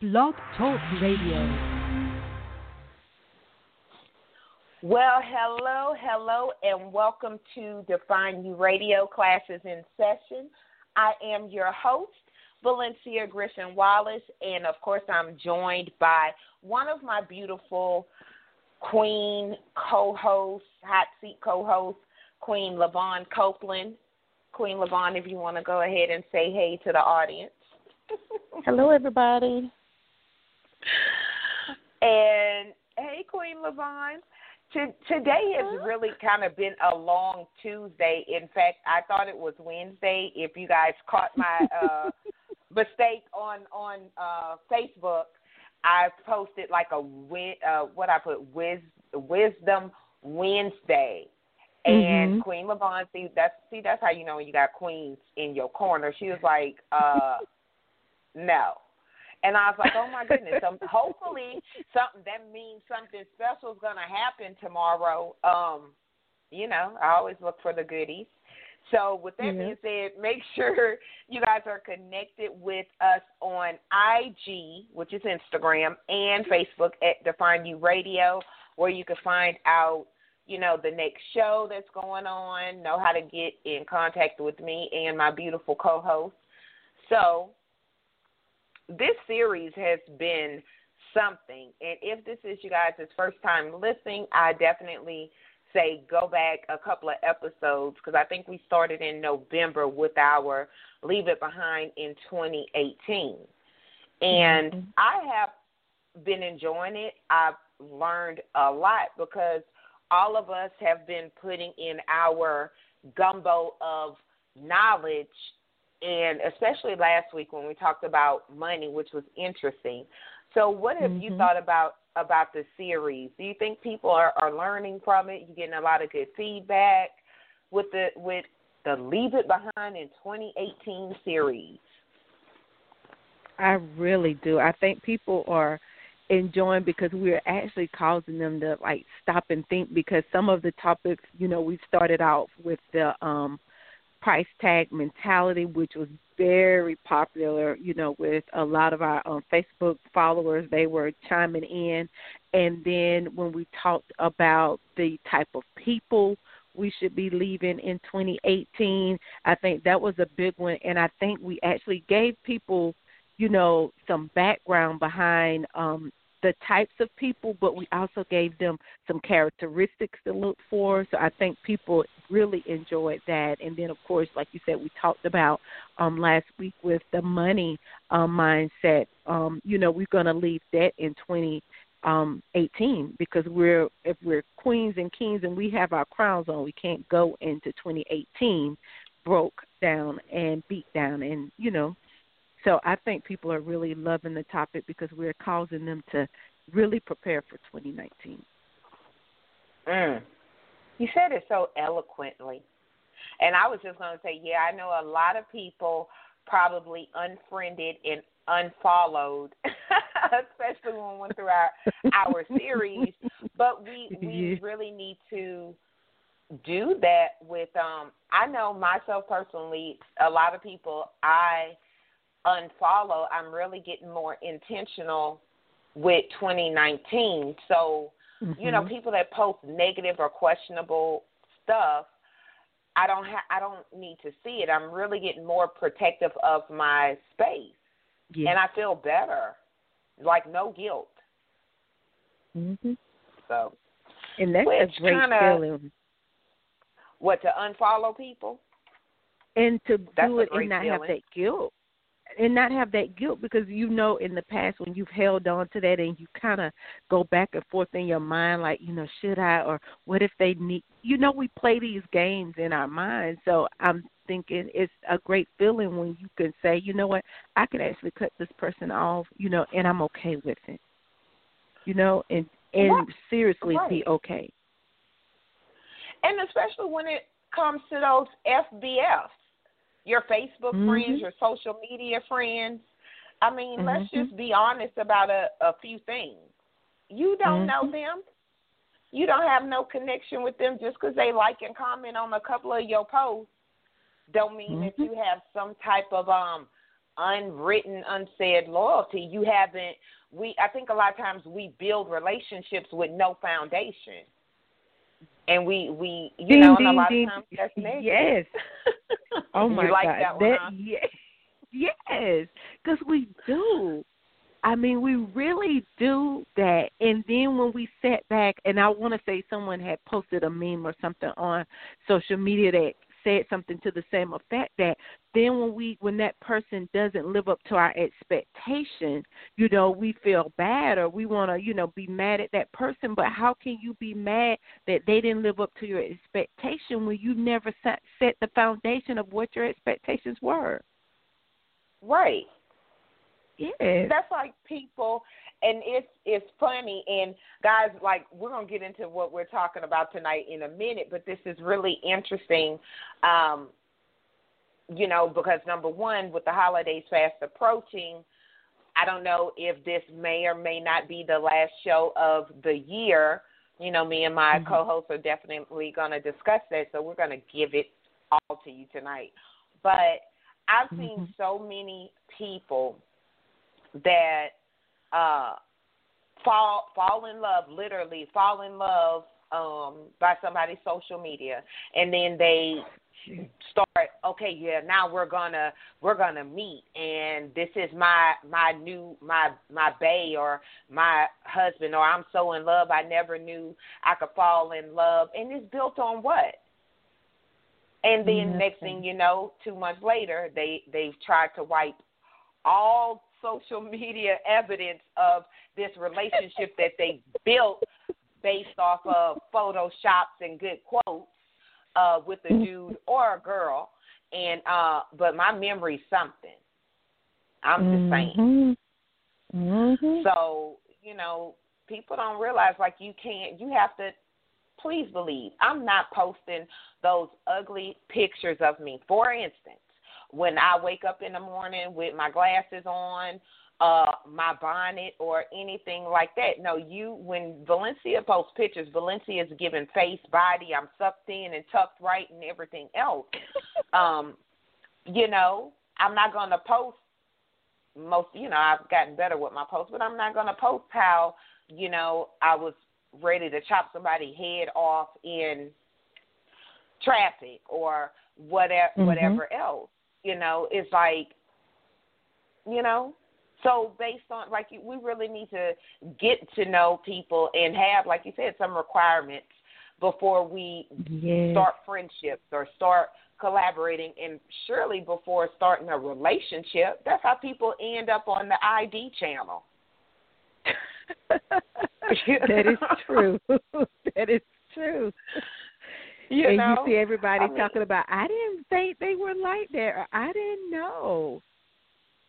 Blog Talk Radio. Well, hello, hello, and welcome to Define You Radio classes in session. I am your host, Valencia Grisham Wallace, and of course, I'm joined by one of my beautiful Queen co hosts, hot seat co hosts, Queen Lavon Copeland. Queen Lavon, if you want to go ahead and say hey to the audience. Hello, everybody. And hey, Queen Lavon. To, today has really kind of been a long Tuesday. In fact, I thought it was Wednesday. If you guys caught my uh, mistake on on uh, Facebook, I posted like a uh, what I put Wis, Wisdom Wednesday. And mm-hmm. Queen Lavon, see that's see that's how you know when you got queens in your corner. She was like, uh, no. And I was like, oh my goodness. Um, hopefully, something that means something special is gonna happen tomorrow. Um, you know, I always look for the goodies. So, with that being said, make sure you guys are connected with us on IG, which is Instagram, and Facebook at Define You Radio, where you can find out, you know, the next show that's going on, know how to get in contact with me and my beautiful co-host. So, this series has been something. And if this is you guys' first time listening, I definitely say go back a couple of episodes because I think we started in November with our Leave It Behind in 2018. And mm-hmm. I have been enjoying it. I've learned a lot because all of us have been putting in our gumbo of knowledge and especially last week when we talked about money, which was interesting. So, what have mm-hmm. you thought about about the series? Do you think people are, are learning from it? You're getting a lot of good feedback with the with the Leave It Behind in 2018 series? I really do. I think people are enjoying because we're actually causing them to like stop and think because some of the topics, you know, we started out with the um price tag mentality, which was very popular, you know, with a lot of our um, Facebook followers. They were chiming in. And then when we talked about the type of people we should be leaving in 2018, I think that was a big one. And I think we actually gave people, you know, some background behind um, the types of people, but we also gave them some characteristics to look for. So I think people really enjoyed that. And then, of course, like you said, we talked about um, last week with the money um, mindset. Um, you know, we're going to leave that in 2018 um, 18 because we're if we're queens and kings and we have our crowns on, we can't go into 2018 broke down and beat down and you know so I think people are really loving the topic because we're causing them to really prepare for 2019. Mm. You said it so eloquently. And I was just going to say, yeah, I know a lot of people probably unfriended and unfollowed, especially when we went through our our series. But we we really need to do that with um I know myself personally, a lot of people I unfollow, I'm really getting more intentional with 2019. So, mm-hmm. you know, people that post negative or questionable stuff, I don't ha- I don't need to see it. I'm really getting more protective of my space. Yeah. And I feel better. Like no guilt. Mhm. So, and that's which a great kinda, feeling. What to unfollow people? And to That's do it and not feeling. have that guilt and not have that guilt because you know in the past when you've held on to that and you kind of go back and forth in your mind like you know should i or what if they need you know we play these games in our mind. So i'm thinking it's a great feeling when you can say you know what? I can actually cut this person off you know and i'm okay with it. You know and and Right. seriously Right. be okay. And especially when it comes to those FBFs, your Facebook Mhm. friends, your social media friends. I mean, let's Mhm. just be honest about a, a few things. You don't know Mhm. them. You don't have no connection with them just because they like and comment on a couple of your posts. Don't mean that Mhm. you have some type of um unwritten, unsaid loyalty. You haven't. We I think a lot of times we build relationships with no foundation, and we we you ding, know ding, and a lot ding. of times that's negative. Yes. Oh my you like God. that one? huh? yes, yes, because we do. I mean, we really do that. And then when we sat back, and I want to say someone had posted a meme or something on social media that said something to the same effect that then when we when that person doesn't live up to our expectation you know we feel bad or we want to you know be mad at that person but how can you be mad that they didn't live up to your expectation when you never set, set the foundation of what your expectations were Right. Yes That's like people, and it's it's funny. And guys, like we're gonna get into what we're talking about tonight in a minute, but this is really interesting. Um, you know, because number one, with the holidays fast approaching, I don't know if this may or may not be the last show of the year. You know, me and my Mhm. co-hosts are definitely going to discuss that, so we're going to give it all to you tonight. But I've seen Mhm. so many people that uh fall fall in love literally fall in love um by somebody's social media. And then they start okay yeah now we're gonna we're gonna meet. And this is my my new my my bay or my husband or i'm so in love i never knew i could fall in love. And it's built on what? And then next thing you know two months later they they've tried to wipe all social media evidence of this relationship that they built based off of photoshops and good quotes uh with a dude or a girl and uh but my memory's something i'm just saying Mhm. Mhm. so you know people don't realize like you can't you have to please believe i'm not posting those ugly pictures of me for instance when i wake up in the morning with my glasses on uh my bonnet or anything like that. No you when valencia posts pictures valencia is giving face body i'm sucked in and tucked right and everything else. Um you know i'm not going to post most you know i've gotten better with my posts but i'm not going to post how you know i was ready to chop somebody's head off in traffic or whatever Mhm. whatever else you know it's like you know so based on like we really need to get to know people and have like you said some requirements before we Yes. start friendships or start collaborating and surely before starting a relationship that's how people end up on the id channel that is true. that is true. You and know you see everybody I mean- talking about, I didn't think they were like that, or I didn't know.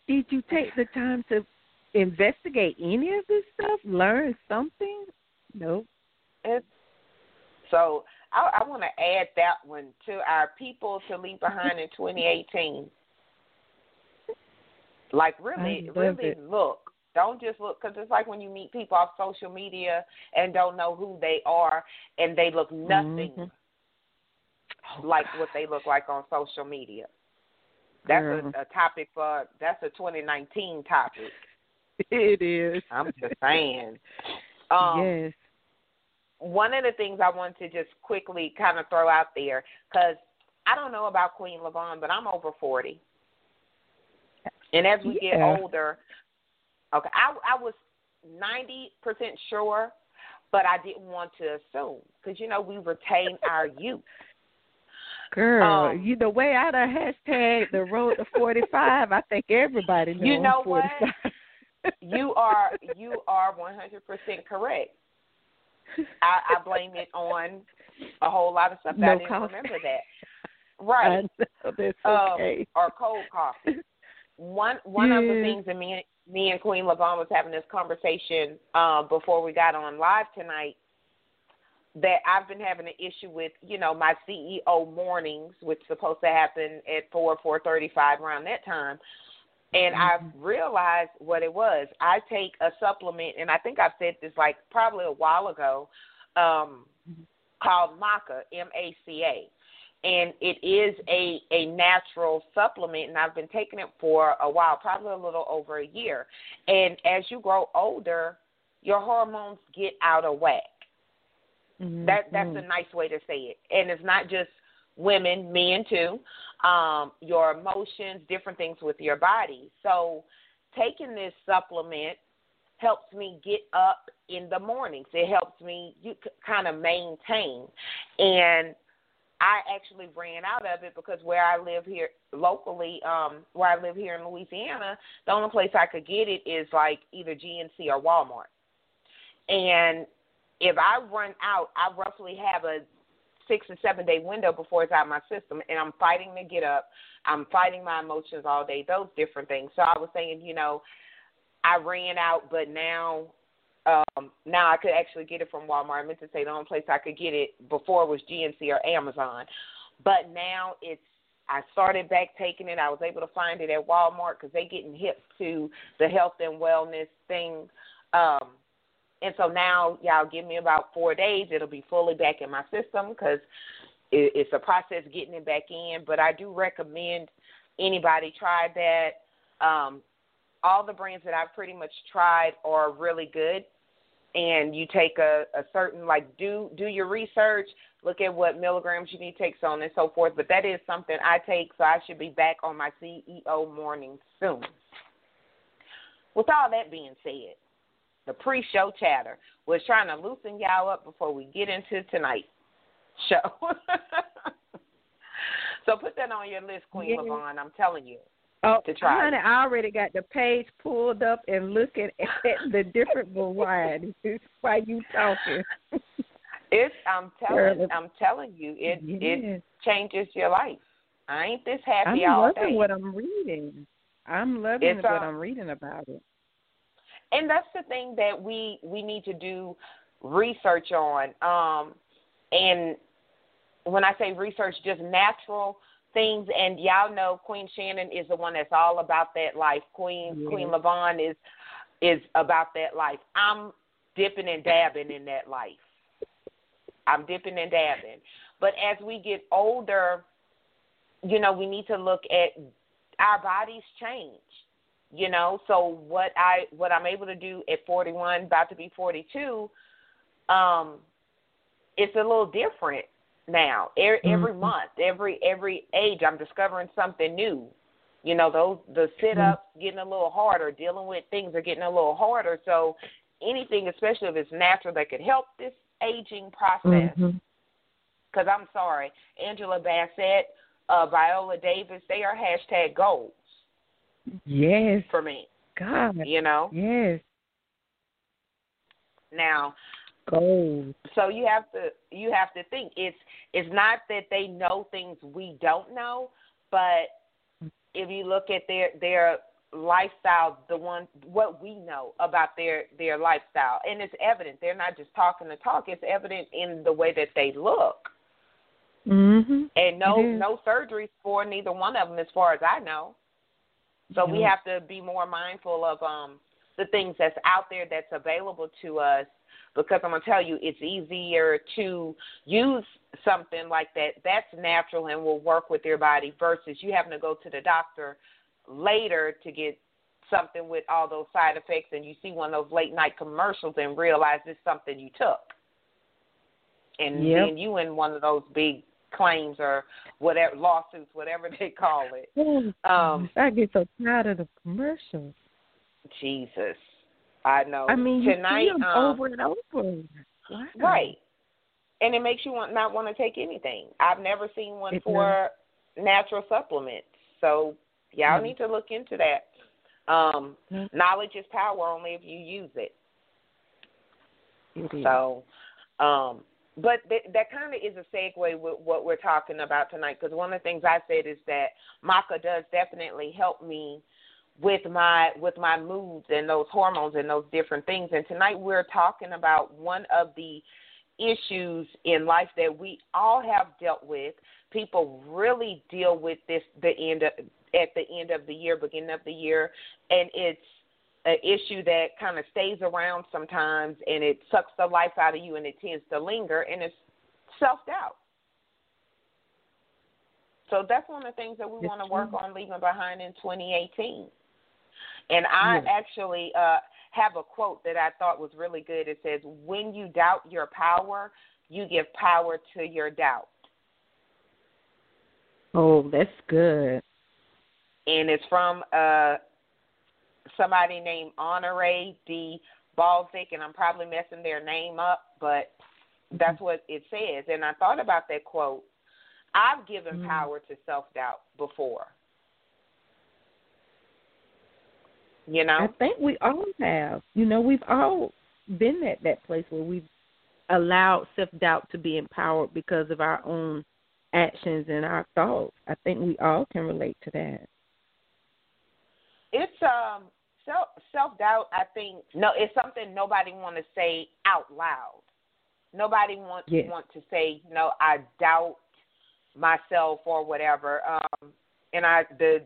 Did you take the time to investigate any of this stuff? Learn something? Nope. It's, so I, I want to add that one to our people to leave behind in 2018. Like really, really it. look. Don't just look because it's like when you meet people off social media and don't know who they are, and they look nothing Mhm. like what they look like on social media. That's a, a topic for that's a 2019 topic. It is. I'm just saying. Um, yes. one of the things I want to just quickly kind of throw out there, because I don't know about Queen Lavon, but I'm over 40. And as we get older, okay, I, I was 90% sure, but I didn't want to assume because, you know, we retain our youth. Girl, Um, you the way out of hashtag the road to forty five, I think everybody knows You know I'm what? You are you are 100% correct. I, I blame it on a whole lot of stuff that No I didn't coffee. remember that. Right. know that's Um, okay. or cold coffee. One one of the things that me and me and Queen Lavon was having this conversation uh, before we got on live tonight that I've been having an issue with, you know, my CEO mornings, which is supposed to happen at four, four thirty five around that time. And Mhm. I realized what it was. I take a supplement and I think I've said this like probably a while ago, um, Mhm. called Maca, M A C A and it is a a natural supplement and I've been taking it for a while, probably a little over a year. And as you grow older, your hormones get out of whack. Mm-hmm. That that's a nice way to say it. And it's not just women, men too. Um, your emotions, different things with your body. So taking this supplement helps me get up in the mornings. It helps me you kind of maintain. And I actually ran out of it because where I live here locally, um, where I live here in Louisiana, the only place I could get it is like either GNC or Walmart. And if I run out, I roughly have a six or seven day window before it's out of my system, and I'm fighting to get up. I'm fighting my emotions all day, those different things. So I was saying, you know, I ran out, but now um now I could actually get it from Walmart. I meant to say the only place I could get it before was GNC or Amazon. But now it's I started back taking it. I was able to find it at Walmart because they getting hip to the health and wellness thing. Um, and so now y'all give me about four days. It'll be fully back in my system because it, it's a process getting it back in. But I do recommend anybody try that. Um, all the brands that I've pretty much tried are really good. And you take a, a certain like do do your research, look at what milligrams you need to take, so on and so forth. But that is something I take, so I should be back on my CEO morning soon. With all that being said, the pre-show chatter was trying to loosen y'all up before we get into tonight's show. so put that on your list, Queen Yeah. Lavon. I'm telling you. Oh, to try. honey, I already got the page pulled up and looking at the different varieties while you talking. It's I'm telling Girl, I'm telling you, it it changes your life. I ain't this happy I'm all loving what I'm reading. I'm loving It's, what um, I'm reading about it. And that's the thing that we we need to do research on. Um and when i say research just natural things. And y'all know queen shannon is the one that's all about that life. Queen Yeah. queen lavon is is about that life. I'm dipping and dabbing in that life. I'm dipping and dabbing. But as we get older you know we need to look at our bodies change you know? So what i what i'm able to do at 41 about to be 42 um it's a little different now. Every, every Mhm. month every every age i'm discovering something new. You know those the sit ups getting a little harder dealing with things are getting a little harder. So anything especially if it's natural that could help this aging process. Because i'm sorry angela bassett uh viola davis they are hashtag goals Yes, for me God. you know Yes, now gold. so you have to you have to think it's it's not that they know things we don't know but if you look at their their lifestyle the one what we know about their their lifestyle and it's evident they're not just talking the talk it's evident in the way that they look Mhm. and no no surgeries for neither one of them as far as i know so we have to be more mindful of um the things that's out there that's available to us because I'm gonna tell you it's easier to use something like that that's natural and will work with your body versus you having to go to the doctor later to get something with all those side effects and you see one of those late night commercials and realize it's something you took. And Yep. then you in one of those big claims or whatever lawsuits, whatever they call it. Oh, Um, I get so tired of the commercials. Jesus. I know. I mean, tonight you see them um, over and over. Wow. Right. And it makes you want not want to take anything. I've never seen one It for natural supplements. So y'all Mm. need to look into that. Um, Mm. knowledge is power only if you use it. It. So, um, but th- that kind of is a segue with what we're talking about tonight because one of the things I said is that maca does definitely help me with my with my moods and those hormones and those different things. And tonight we're talking about one of the issues in life that we all have dealt with. People really deal with this the end of, at the end of the year, beginning of the year, and it's an issue that kind of stays around sometimes and it sucks the life out of you and it tends to linger and it's self doubt. So that's one of the things that we want to work on leaving behind in 2018. And I Yes. actually uh, have a quote that I thought was really good. It says, "When you doubt your power, you give power to your doubt." Oh, that's good. and it's from uh somebody named Honore D. Balzic, and I'm probably messing their name up, but that's what it says. And I thought about that quote. I've given Mm. power to self doubt before. You know? I think we all have. You know, we've all been at that place where we've allowed self doubt to be empowered because of our own actions and our thoughts. I think we all can relate to that. it's um self self doubt i think no it's something nobody want to say out loud. Nobody want Yes. want to say you know i doubt myself or whatever. Um and i the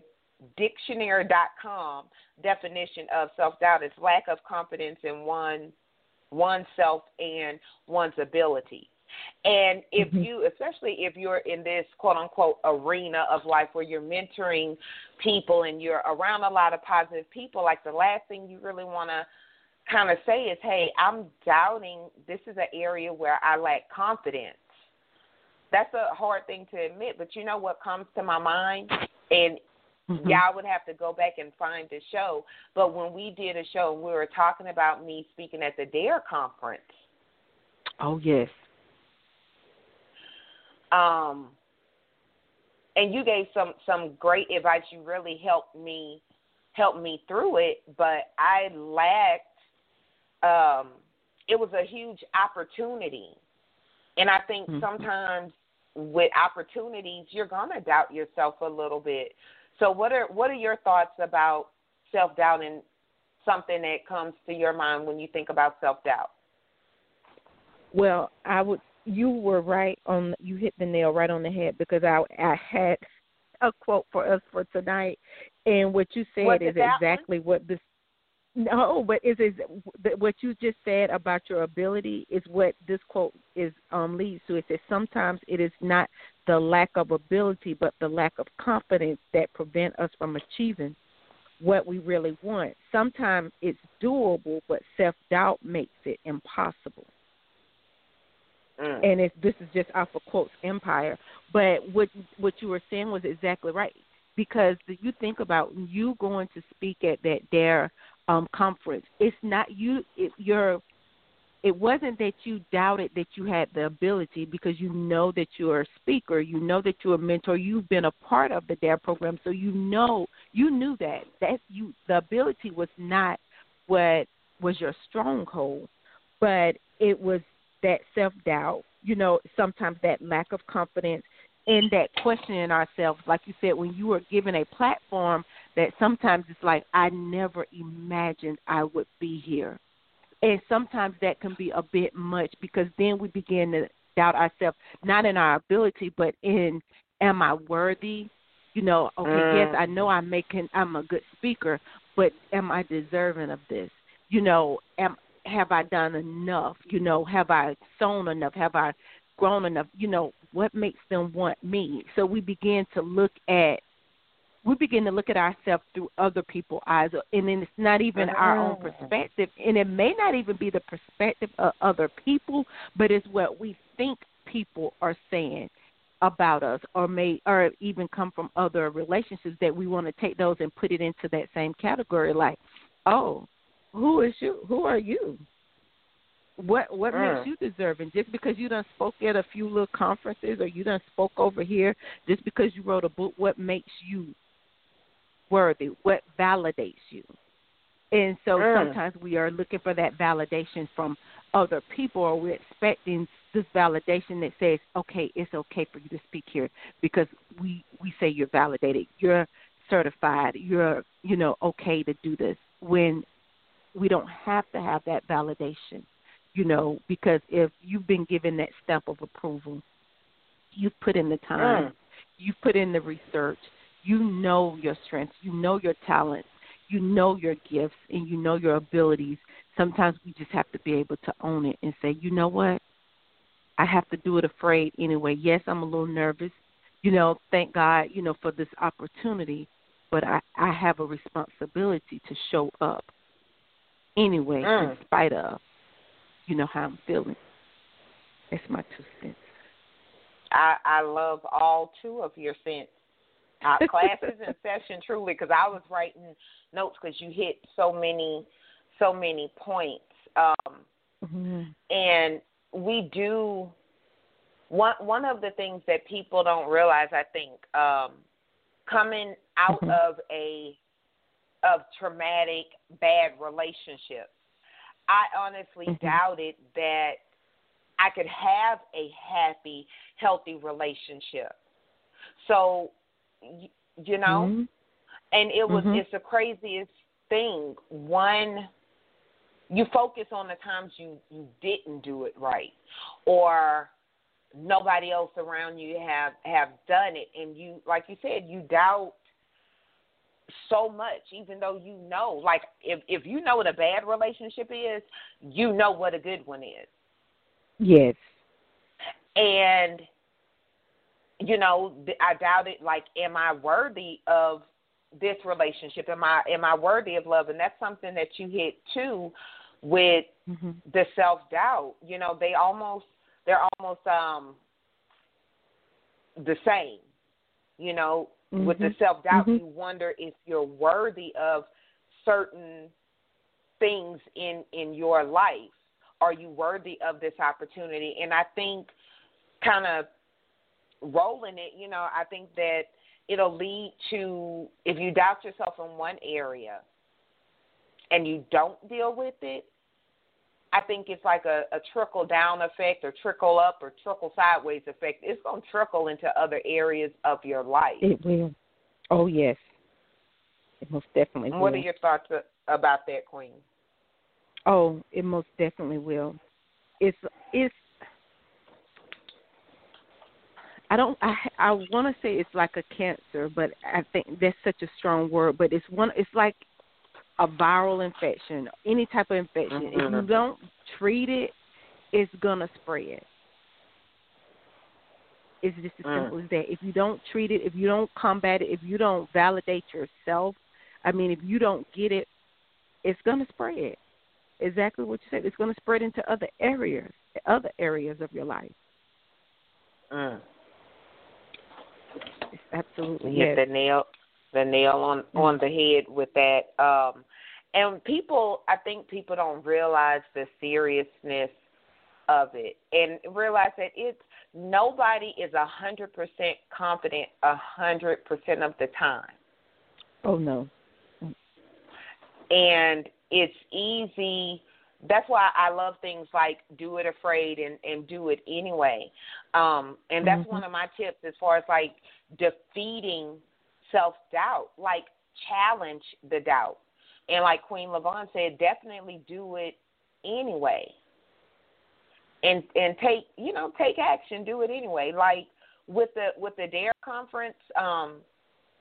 dictionary.com definition of self doubt is lack of confidence in one oneself and one's ability and if Mhm. you, especially if you're in this quote unquote arena of life where you're mentoring people and you're around a lot of positive people, like the last thing you really want to kind of say is, hey, I'm doubting this is an area where I lack confidence. That's a hard thing to admit, but you know what comes to my mind? And Mhm. y'all would have to go back and find the show. But when we did a show, we were talking about me speaking at the DARE conference. Oh yes. Um and you gave some some great advice you really helped me helped me through it but i lacked um it was a huge opportunity and i think Mhm. sometimes with opportunities you're going to doubt yourself a little bit so what are what are your thoughts about self doubt and something that comes to your mind when you think about self doubt Well, I would. You were right on. You hit the nail right on the head because I I had a quote for us for tonight, and what you said it is that one? exactly what this. No, but is is what you just said about your ability is what this quote is um leads to. It says sometimes it is not the lack of ability, but the lack of confidence that prevent us from achieving what we really want. Sometimes it's doable, but self doubt makes it impossible mm. and this is just off of quotes empire but what what you were saying was exactly right because you think about you going to speak at that dare um conference it's not you it, you're it wasn't that you doubted that you had the ability because you know that you're a speaker you know that you're a mentor you've been a part of the dare program so you know you knew that that you the ability was not what was your stronghold but it was that self doubt, you know, sometimes that lack of confidence and that questioning ourselves, like you said, when you were given a platform that sometimes it's like, I never imagined I would be here. And sometimes that can be a bit much because then we begin to doubt ourselves, not in our ability, but in am I worthy? You know, okay, Mm. yes, I know I'm making I'm a good speaker, but am I deserving of this? You know, am have I done enough? You know, have I sown enough? Have I grown enough? You know, what makes them want me? So we begin to look at we begin to look at ourselves through other people's eyes, and then it's not even our own Mhm. perspective, and it may not even be the perspective of other people, but it's what we think people are saying about us, or may or even come from other relationships that we want to take those and put it into that same category, like, oh, who is you? Who are you? What what Mm. makes you deserving? Just because you done spoke at a few little conferences or you done spoke over here, just because you wrote a book, what makes you worthy? What validates you? And so Mm. sometimes we are looking for that validation from other people, or we're expecting this validation that says, "Okay, it's okay for you to speak here because we we say you're validated, you're certified, you're you know okay to do this." When we don't have to have that validation, you know, because if you've been given that stamp of approval, you've put in the time, Mm. you've put in the research, you know your strengths, you know your talents, you know your gifts, and you know your abilities. Sometimes we just have to be able to own it and say, you know what? I have to do it afraid anyway. Yes, I'm a little nervous. you know, thank God, you know, for this opportunity, but I I have a responsibility to show up anyway, Mm. in spite of, you know, how I'm feeling. That's my two cents. I I love all two of your cents. Uh, classes in session, truly, because I was writing notes because you hit so many, so many points. Um, hmm and we do one one of the things that people don't realize i think um coming out Mhm. of a of traumatic bad relationships i honestly Mhm. doubted that i could have a happy healthy relationship so you know Mhm. and it was Mhm. it's the craziest thing one you focus on the times you you didn't do it right or nobody else around you have have done it and you like you said you doubt so much even though you know like if if you know what a bad relationship is you know what a good one is. Yes. and you know i doubted like am i worthy of this relationship? Am i am i worthy of love? And that's something that you hit too with hmm the self doubt you know they almost they're almost um the same you know with the self doubt Mhm. you wonder if you're worthy of certain things in in your life. Are you worthy of this opportunity? And i think kind of rolling it you know i think that it'll lead to if you doubt yourself in one area and you don't deal with it I think it's like a, a trickle down effect or trickle up or trickle sideways effect. It's going to trickle into other areas of your life. It will. Oh yes. It most definitely what will. What are your thoughts about that, Queen? Oh, it most definitely will. It's it's. I don't. I I want to say it's like a cancer, but I think that's such a strong word. But it's one. It's like a viral infection, any type of infection. If you Mhm. don't treat it, it's gonna spread. It's just as Mm. simple as that. If you don't treat it, if you don't combat it, if you don't validate yourself, I mean, if you don't get it, it's gonna spread. Exactly what you said. It's gonna spread into other areas, other areas of your life. Mm. It's absolutely You hit yes. the nail the nail on on the head with that. Um, and people, I think people don't realize the seriousness of it, and realize that it's nobody is a hundred percent confident a hundred percent of the time. Oh no. and it's easy that's why I love things like do it afraid and and do it anyway. Um and that's Mhm. one of my tips as far as like defeating self-doubt, like challenge the doubt. And like Queen Lavon said, definitely do it anyway. And and take, you know, take action, do it anyway. Like with the with the Dare conference, um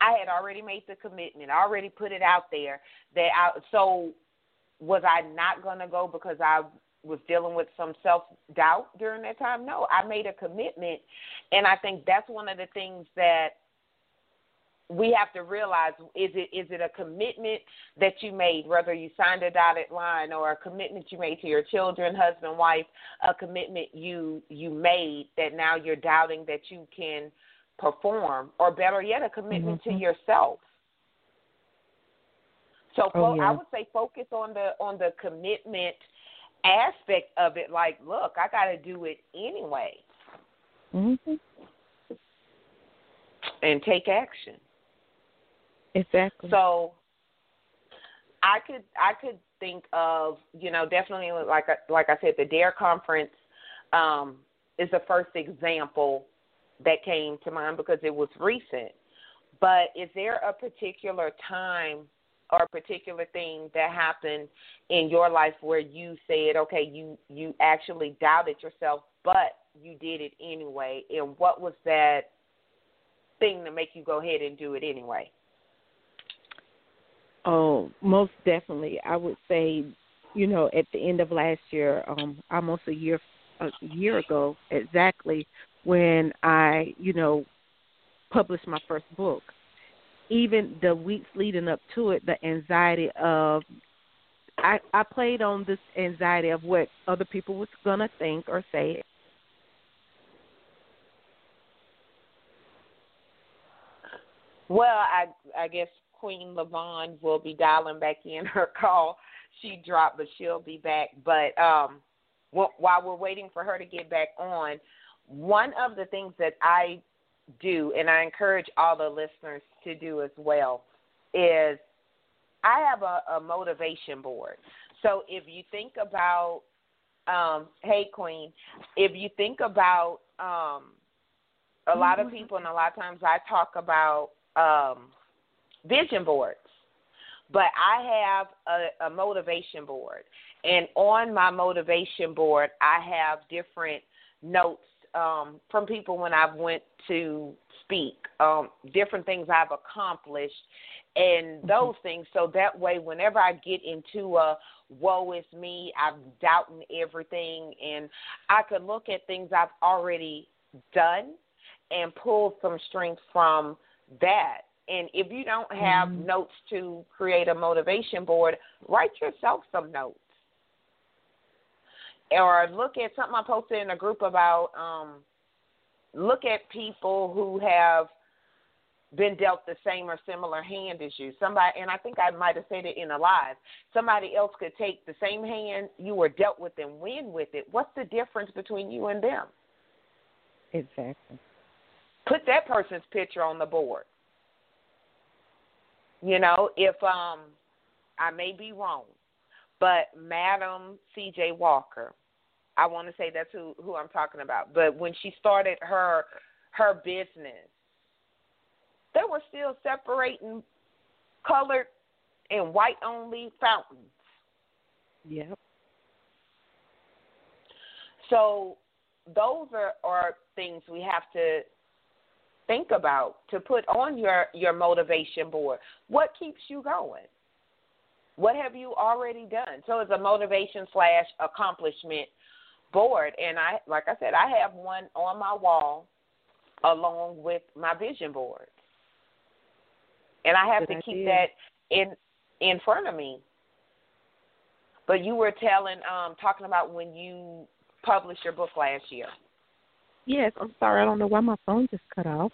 I had already made the commitment, I already put it out there that I so was I not going to go because I was dealing with some self doubt during that time? No, I made a commitment, and I think that's one of the things that we have to realize is it is it a commitment that you made whether you signed a dotted line or a commitment you made to your children husband wife a commitment you you made that now you're doubting that you can perform or better yet a commitment Mhm. to yourself so Oh, fo- yeah. I would say focus on the on the commitment aspect of it. Like, look, I got to do it anyway, Mhm. and take action. Exactly. So, I could I could think of you know definitely like I- like I said the Dare conference um, is the first example that came to mind because it was recent. But is there a particular time or a particular thing that happened in your life where you said, okay, you you actually doubted yourself, but you did it anyway? And what was that thing to make you go ahead and do it anyway? Oh, most definitely. I would say, you know, at the end of last year, um, almost a year a year ago exactly, when I, you know, published my first book. Even the weeks leading up to it, the anxiety of I I played on this anxiety of what other people was gonna think or say. Well, I I guess Queen Lavon will be dialing back in her call. She dropped, but she'll be back. But um, while we're waiting for her to get back on, one of the things that I do, and I encourage all the listeners to do as well, is I have a, a motivation board. So if you think about, um, hey Queen, if you think about um, a lot of people, and a lot of times I talk about um, vision boards, but I have a, a motivation board, and on my motivation board I have different notes um, from people when I've went to speak, um, different things I've accomplished, and mm-hmm. those things. So that way, whenever I get into a woe is me, I'm doubting everything, and I can look at things I've already done and pull some strength from that. And if you don't have mm-hmm. notes to create a motivation board, write yourself some notes or look at something I posted in a group about um, look at people who have been dealt the same or similar hand as you. Somebody, and I think I might have said it in a live. Somebody else could take the same hand you were dealt with and win with it. What's the difference between you and them? Exactly. Put that person's picture on the board. You know, if um, I may be wrong, but Madam C.J. Walker, I want to say that's who who I'm talking about. But when she started her her business, they were still separating colored and white only fountains. Yep. So those are, are things we have to think about to put on your, your motivation board. What keeps you going? What have you already done? So it's a motivation slash accomplishment board, and I, like I said, I have one on my wall along with my vision board, and I have Good to keep that in in front of me. But you were telling, um, talking about when you published your book last year. Yes, I'm sorry. I don't know why my phone just cut off.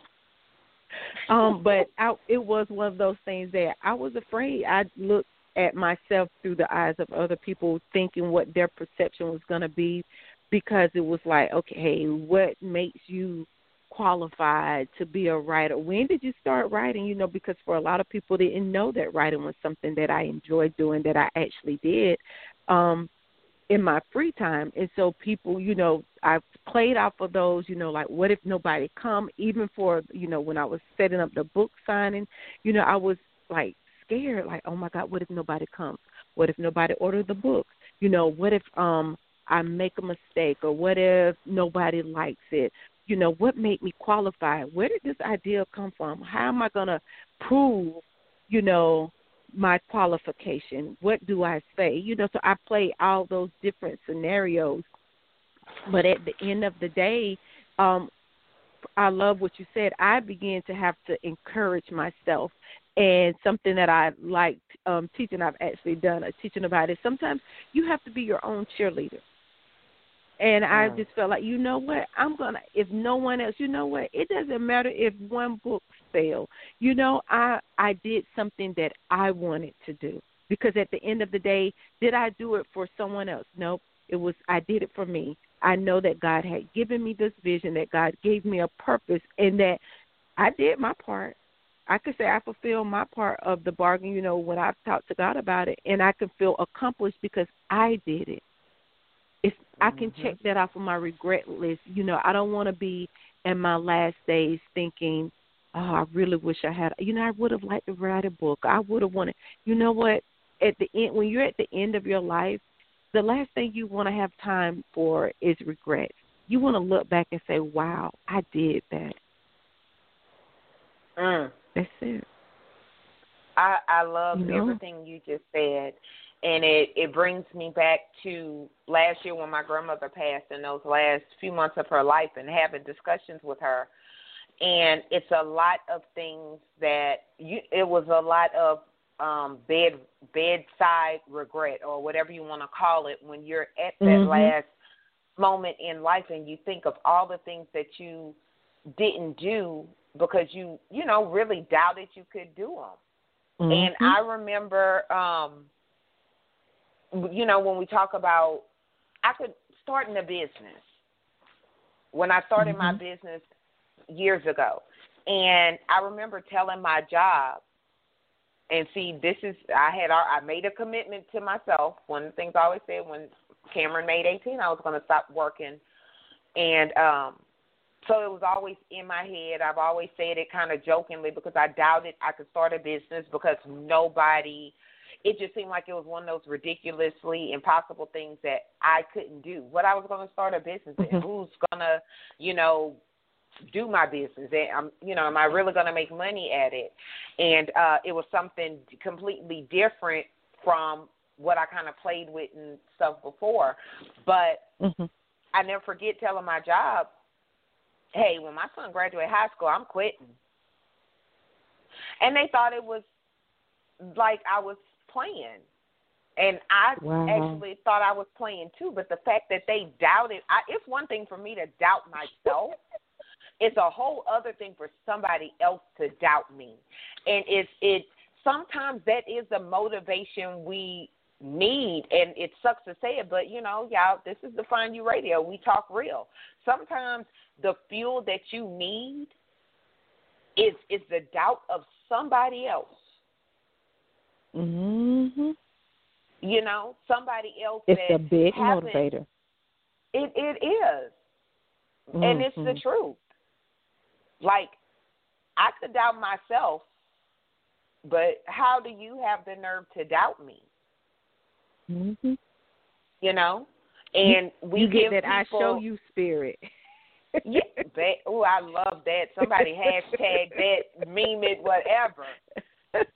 Um, but I, it was one of those things that I was afraid. I looked at myself through the eyes of other people, thinking what their perception was going to be, because it was like, okay, what makes you qualified to be a writer? When did you start writing? You know, because for a lot of people, they didn't know that writing was something that I enjoyed doing, that I actually did. Um, in my free time. And so people you know i played off of those you know like what if nobody come? Even for you know when i was setting up the book signing you know i was like scared like oh my god what if nobody comes what if nobody ordered the book you know what if um i make a mistake or what if nobody likes it? You know what made me qualify? Where did this idea come from? How am i going to prove you know my qualification? What do I say? You know, so I play all those different scenarios. But at the end of the day, um, I love what you said. I began to have to encourage myself. And something that I liked um, teaching, I've actually done a teaching about it. Sometimes you have to be your own cheerleader. And I just felt like, you know what, I'm gonna. If no one else, you know what, it doesn't matter if one book failed. You know, I I did something that I wanted to do because at the end of the day, did I do it for someone else? Nope. It was I did it for me. I know that God had given me this vision, that God gave me a purpose, and that I did my part. I could say I fulfilled my part of the bargain, you know, when I've talked to God about it, and I can feel accomplished because I did it it's I can mm-hmm. check that off of my regret list. You know, I don't want to be in my last days thinking, oh, I really wish I had. You know, I would have liked to write a book. I would have wanted. You know what? At the end, when you're at the end of your life, the last thing you want to have time for is regret. You want to look back and say, "Wow, I did that." Mm. That's it. I I love you know? everything you just said, and it it brings me back to last year when my grandmother passed and those last few months of her life and having discussions with her and it's a lot of things that you. It was a lot of um bed bedside regret or whatever you want to call it when you're at that Mhm. last moment in life and you think of all the things that you didn't do because you you know really doubted you could do them and Mhm. i remember um you know when we talk about i could start in a business when i started my Mhm. business years ago. And i remember telling my job and see this is i had i made a commitment to myself. One of the things i always said when cameron made eighteen i was going to stop working. And um so it was always in my head. I've always said it kind of jokingly because i doubted i could start a business because nobody it just seemed like it was one of those ridiculously impossible things that i couldn't do. What i was going to start a business in. Mhm. who's going to you know do my business? And I'm you know am I really going to make money at it? And uh it was something completely different from what I kind of played with and stuff before. But Mhm. I never forget telling my job hey when my son graduated high school I'm quitting. And they thought it was like I was playing and I Wow. actually thought I was playing too, but the fact that they doubted, I, it's one thing for me to doubt myself. it's a whole other thing for somebody else to doubt me, and it's it. Sometimes that is the motivation we need, and it sucks to say it, but you know, y'all, this is Define You Radio. We talk real. Sometimes the fuel that you need is is the doubt of somebody else. Mhm. You know, somebody else It's a big motivator. It it is, and it's the Mhm. truth. Like I could doubt myself, but how do you have the nerve to doubt me? Mm-hmm. You know, and we you give get that people, I show you spirit. Yeah, that, oh, I love that. Somebody hashtag that, meme it, whatever.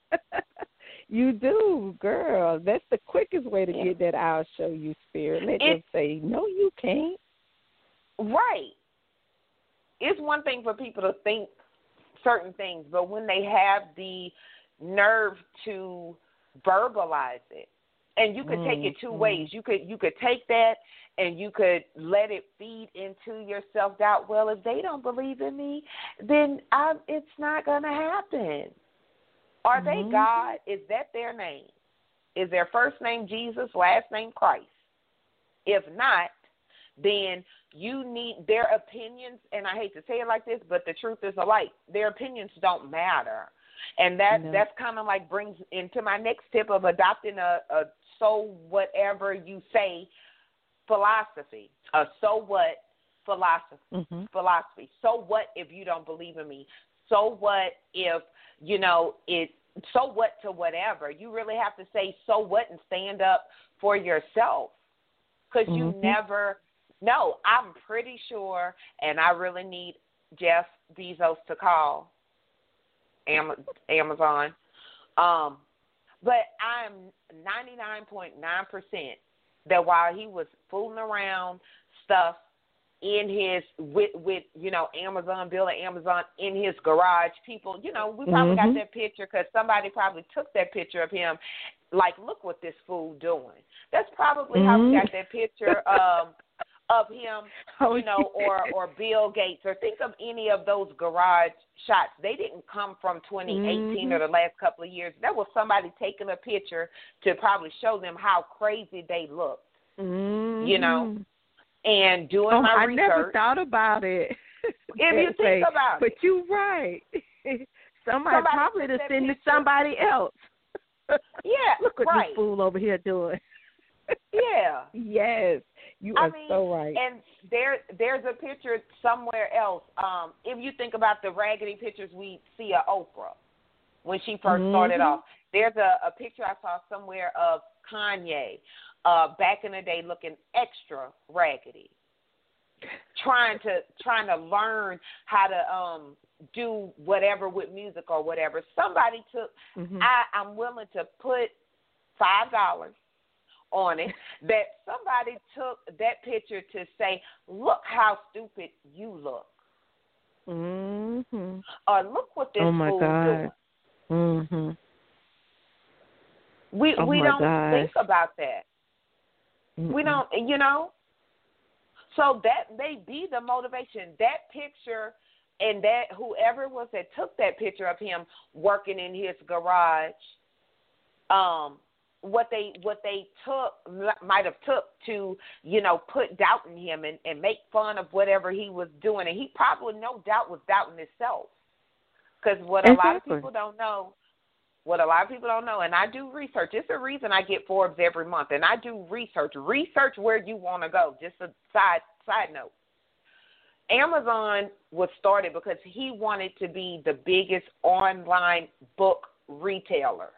you do, girl. That's the quickest way to Yeah. get that I'll show you spirit. Let them say, No, you can't. Right. It's one thing for people to think certain things, but when they have the nerve to verbalize it, and you could take it two Mhm. ways. You could you could take that and you could let it feed into your self doubt. Well, if they don't believe in me, then I it's not gonna happen. Are they Mhm. God? Is that their name? Is their first name Jesus, last name Christ? If not, then you need their opinions and I hate to say it like this, but the truth is alike. Their opinions don't matter. And that No. that's kind of like brings into my next tip of adopting a, a so whatever you say philosophy. A so what philosophy Mhm. philosophy. So what if you don't believe in me? So what if, you know, it so what to whatever. You really have to say so what and stand up for yourself. Cuz you Mhm. never no, I'm pretty sure and I really need Jeff Bezos to call Am- Amazon. Um but I'm 99.9% that while he was fooling around stuff in his with with you know Amazon building Amazon in his garage. People, you know, we probably got Mhm. that picture because somebody probably took that picture of him. Like, look what this fool doing. That's probably how we got that picture um, of him, Oh, you know, or or Bill Gates, or think of any of those garage shots. They didn't come from 2018 or Mhm. the last couple of years. That was somebody taking a picture to probably show them how crazy they looked you know, and doing Oh, my I research. never thought about it. If you think about but it. you're right. Somebody, Somebody probably to send to somebody else. Yeah, Look what right. this fool over here doing. Yeah. yes, you I are mean, so right. and there there's a picture somewhere else. Um, if you think about the raggedy pictures we see of Oprah when she 1st started Mhm. off, there's a, a picture I saw somewhere of Kanye uh, back in the day looking extra raggedy, trying to trying to learn how to um do whatever with music or whatever. Somebody took Mhm. I, I'm willing to put five dollars on it that somebody took that picture to say, look how stupid you look. Mhm. Or look what this Oh my fool's God. doing. Mhm. We Oh we don't think about that. We Mm-mm. don't, you know. So that may be the motivation. That picture and that whoever it was that took that picture of him working in his garage, um, what they what they took might have took to you know put doubt in him and and make fun of whatever he was doing, and he probably no doubt was doubting himself. Because what a lot of people don't know what a lot of people don't know, and I do research. It's a reason I get Forbes every month, and I do research. Research where you want to go. Just a side side note. Amazon was started because he wanted to be the biggest online book retailer.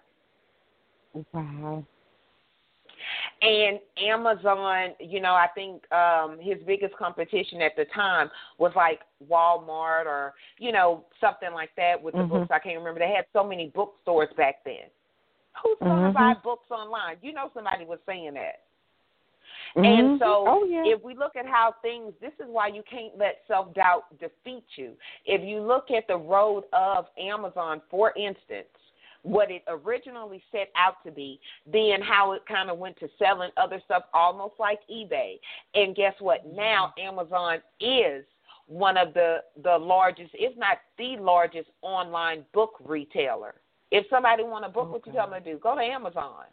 Wow. And Amazon, you know, I think um his biggest competition at the time was like Walmart or, you know, something like that with the Mhm. books. I can't remember. They had so many bookstores back then. Who's going to Mhm. buy books online? You know somebody was saying that. Mhm. And so, oh yeah. if we look at how things, this is why you can't let self doubt defeat you. If you look at the road of Amazon, for instance, what it originally set out to be, then how it kind of went to selling other stuff almost like eBay. And guess what? Now Amazon is one of the the largest, if not the largest online book retailer. If somebody want a book, what you tell them to do? Go to Amazon.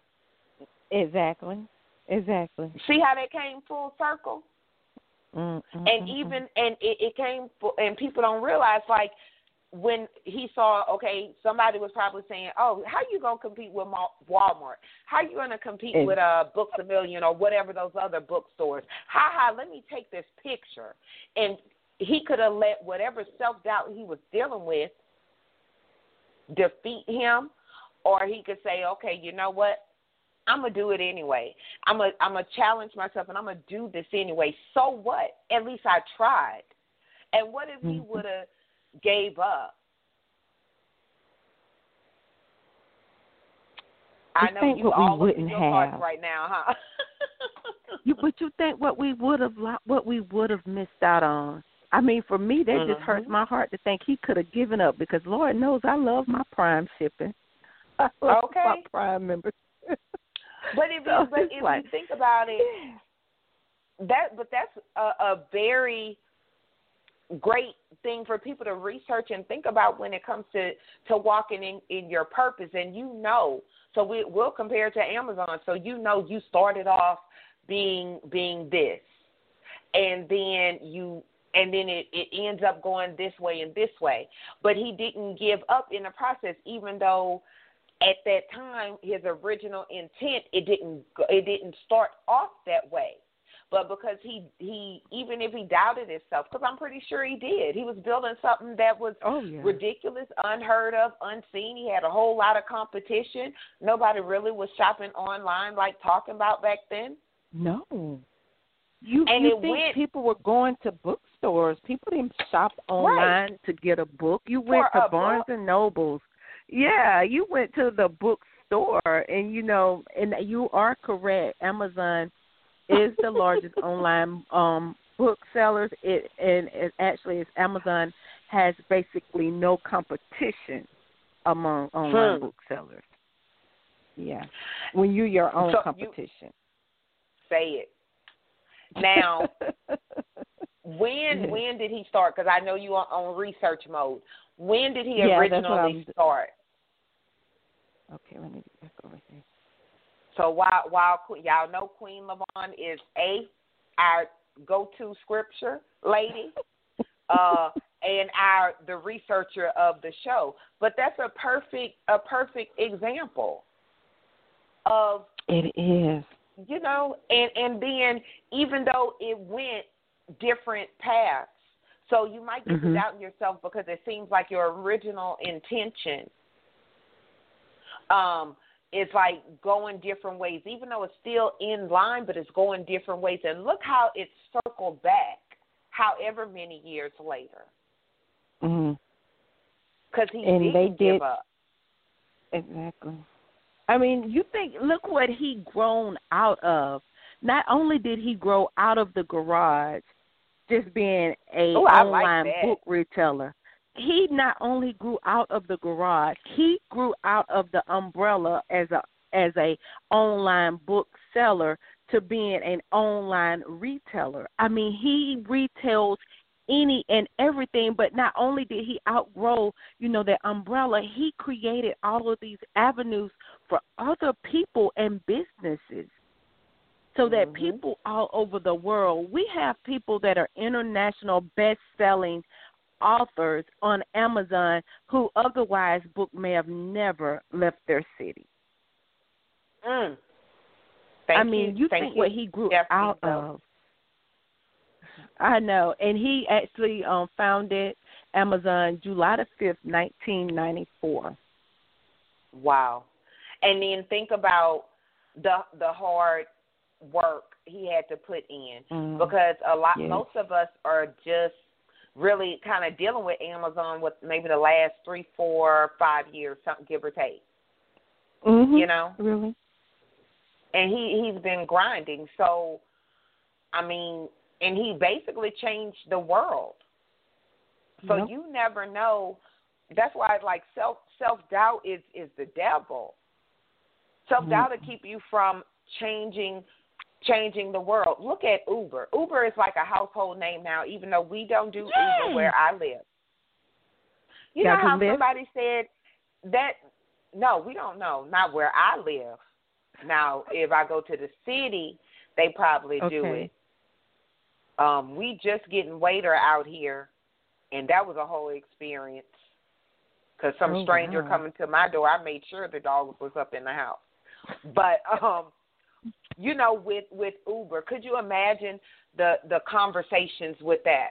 exactly. Exactly. See how that came full circle? Mm, mm, and even and it, it came and people don't realize like when he saw okay somebody was probably saying oh how you gonna compete with walmart how you gonna compete with uh books a million or whatever those other bookstores ha ha let me take this picture and he could have let whatever self doubt he was dealing with defeat him or he could say okay you know what I'm gonna do it anyway. I'm gonna I'm gonna challenge myself and I'm gonna do this anyway. So what? At least I tried. And what if he Mhm. would have gave up? I know think you what we all in wouldn't have. right now, huh? You, but you think what we would have what we would have missed out on? I mean, for me, that just mm-hmm. hurts my heart to think he could have given up because Lord knows I love my Prime shipping. I love my Okay. Prime members. but if So you but if like- you think about it, that but that's a, a very great thing for people to research and think about when it comes to to walking in in your purpose. And you know so we we'll compare to Amazon. So you know you started off being being this. And then you and then it, it ends up going this way and this way. But he didn't give up in the process even though at that time his original intent it didn't it didn't start off that way but because he he even if he doubted himself because i'm pretty sure he did he was building something that was Oh yeah. ridiculous unheard of unseen he had a whole lot of competition nobody really was shopping online like talking about back then No. You And you it think went- people were going to bookstores? People didn't shop online to get a book. You went For to Barnes book. and Nobles. Yeah, you went to the bookstore, and you know, and you are correct. Amazon is the largest online um booksellers. It and it actually is Amazon has basically no competition among online Hmm. booksellers. Yeah, when you're your own So you- competition. say it now when when did he start because i know you are on research mode when did he Yeah, originally start Okay, let me get back over here. So while while y'all know Queen Lavon is a our go to scripture lady, uh, and our the researcher of the show. But that's a perfect a perfect example of It is. you know, and and then even though it went different paths, so you might get to Mhm. doubt yourself because it seems like your original intention um is like going different ways, even though it's still in line, but it's going different ways. And look how it circled back, however many years later, mm-hmm. because he And didn't they give up. Exactly. I mean, you think look what he grown out of. Not only did he grow out of the garage, just being a Ooh, I like online book retailer. He not only grew out of the garage, he grew out of the umbrella as a as a online bookseller to being an online retailer. I mean, he retails any and everything, but not only did he outgrow, you know, that umbrella, he created all of these avenues for other people and businesses. So that Mhm. people all over the world, we have people that are international best selling authors on Amazon who otherwise book may have never left their city. Mm. Thank I mean, you, think Thank what he grew Jeff out Bezos. of. I know, and he actually um founded Amazon July the fifth, nineteen ninety four. Wow. And then think about the the hard work he had to put in Mm. because a lot Yes. most of us are just really kind of dealing with Amazon with maybe the last three, four, five years, something give or take. Mm-hmm. You know? really? And he he's been grinding. So I mean, and he basically changed the world. So Yep. you never know. That's why like self self doubt is is the devil. Self doubt Mm-hmm. will keep you from changing changing the world. Look at Uber. Uber is like a household name now, even though we don't do Yes. Uber where I live. You Y'all know how somebody said that no, we don't know. Not where I live. Now, if I go to the city, they probably do it. Um, we just getting Waitr out here, and that was a whole experience. Cause some Oh, stranger wow. coming to my door, I made sure the dog was up in the house. But um, you know, with with Uber, could you imagine the the conversations with that?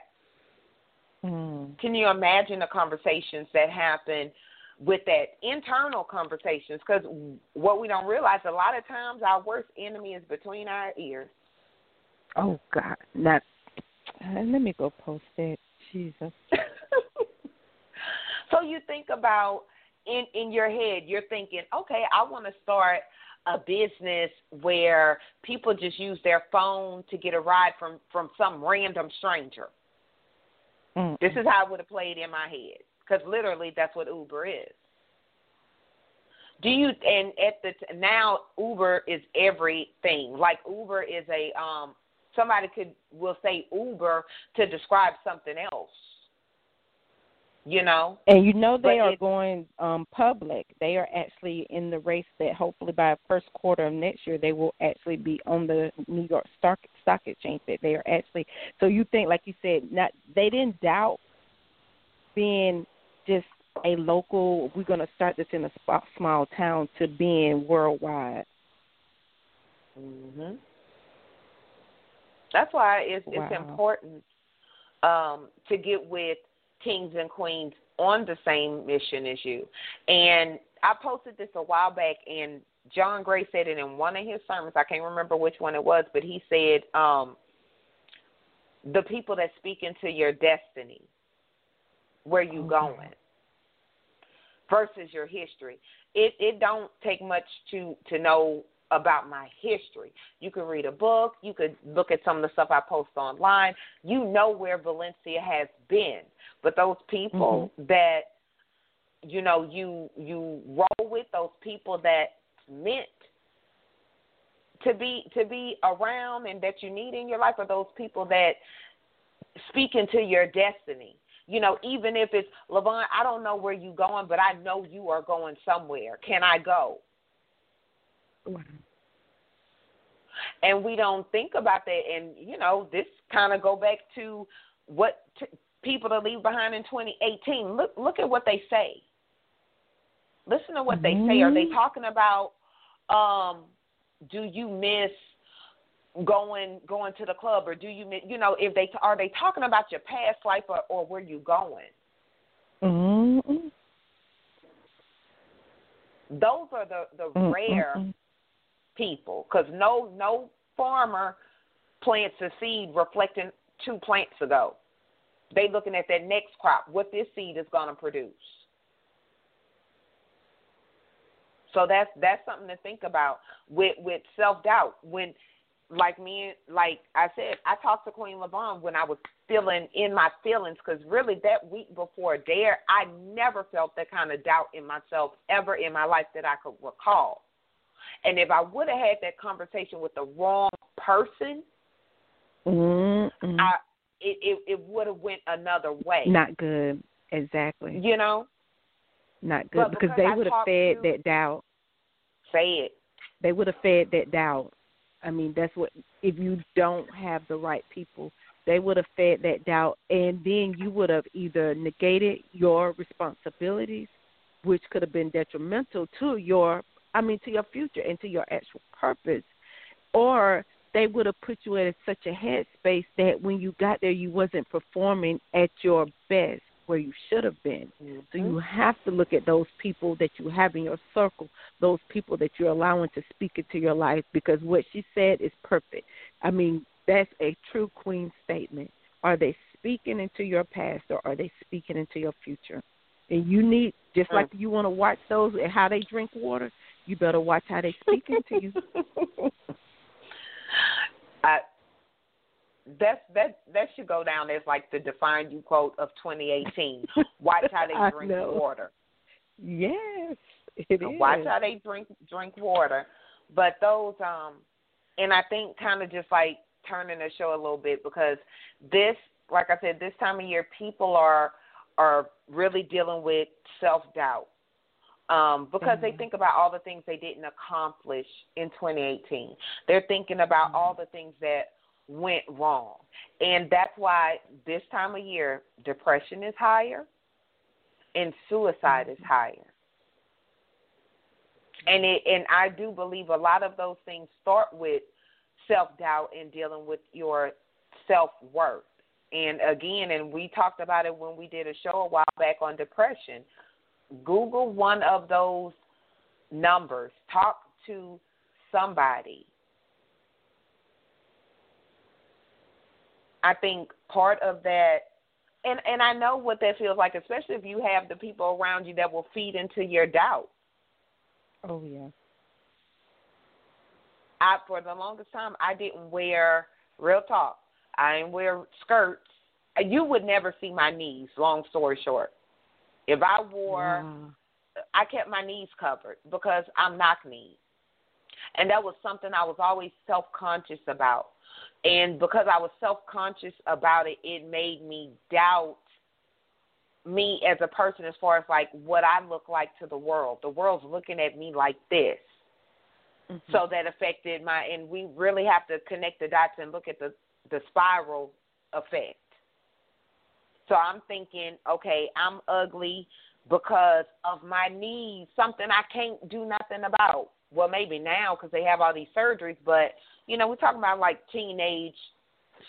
Mm. Can you imagine the conversations that happen with that internal conversations? Because what we don't realize, a lot of times, our worst enemy is between our ears. Oh God! Not. Uh, let me go post it. Jesus. so you think about in in your head, you're thinking, okay, I want to start a business where people just use their phone to get a ride from from some random stranger. Mm. This is how it would have played in my head because literally that's what Uber is. Do you and at the t- now Uber is everything. Like Uber is a um somebody could will say Uber to describe something else. You know, And you know they But are going um public. They are actually in the race that hopefully by first quarter of next year they will actually be on the New York Stock Stock Exchange. That they are actually. So you think, like you said, not they didn't doubt being just a local. We're going to start this in a small town to being worldwide. Mhm. That's why it's it's important um, to get with kings and queens on the same mission as you. And I posted this a while back, and John Gray said it in one of his sermons. I can't remember which one it was, but he said, um, "The people that speak into your destiny, where you going." versus your history. It it don't take much to to know about my history. You can read a book, you could look at some of the stuff I post online. You know where Valencia has been. But those people mm-hmm. that you know you you roll with those people that meant to be to be around and that you need in your life are those people that speak into your destiny. You know, even if it's Lavon, I don't know where you're going, but I know you are going somewhere. Can I go? And we don't think about that. And you know, this kind of go back to what t- people to leave behind in 2018. Look, look at what they say. Listen to what they say. Are they Mhm. talking about? Um, do you miss going going to the club, or do you miss? You know, if they are they talking about your past life or, or where you going? Mm-mm. Those are the the Mm-mm. rare people because no no farmer plants a seed reflecting two plants ago. They looking at that next crop, what this seed is going to produce. So that's that's something to think about with with self doubt. When like me, like I said, I talked to Queen Lavon when I was feeling in my feelings because really that week before Dare, I never felt that kind of doubt in myself ever in my life that I could recall. And if I would have had that conversation with the wrong person, mm-hmm. I it it, it would have went another way. Not good. Exactly. You know. Not good because, because, they would have fed that doubt. Say it. They would have fed that doubt. I mean, that's what if you don't have the right people, they would have fed that doubt, and then you would have either negated your responsibilities, which could have been detrimental to your, I mean, to your future and to your actual purpose, or they would have put you in such a headspace that when you got there, you wasn't performing at your best where you should have been. Mm-hmm. So you have to look at those people that you have in your circle, those people that you're allowing to speak into your life because what she said is perfect. I mean, that's a true queen statement. Are they speaking into your past or are they speaking into your future? And you need just like you want to watch those and how they drink water, you better watch how they speaking to you. I that that that should go down as like the define you quote of 2018. Watch how they drink water. Yes, it is. Watch how they drink drink water. But those um, and I think kind of just like turning the show a little bit because this, like I said, this time of year people are are really dealing with self doubt. Um, because mm-hmm. they think about all the things they didn't accomplish in 2018. They're thinking about mm-hmm. all the things that went wrong. And that's why this time of year, depression is higher and suicide is higher. And it and I do believe a lot of those things start with self doubt and dealing with your self worth. And again, and we talked about it when we did a show a while back on depression. Google one of those numbers. Talk to somebody I think part of that and and I know what that feels like, especially if you have the people around you that will feed into your doubt. Oh yeah. I for the longest time I didn't wear real talk. I didn't wear skirts. You would never see my knees. Long story short, if I wore, I kept my knees covered because I'm knock kneed, and that was something I was always self conscious about. And because I was self conscious about it, it made me doubt me as a person as far as like what I look like to the world. The world's looking at me like this. Mm-hmm. So that affected my and we really have to connect the dots and look at the the spiral effect. So I'm thinking, okay, I'm ugly because of my knees, something I can't do nothing about. Well, maybe now because they have all these surgeries, but you know, we're talking about like teenage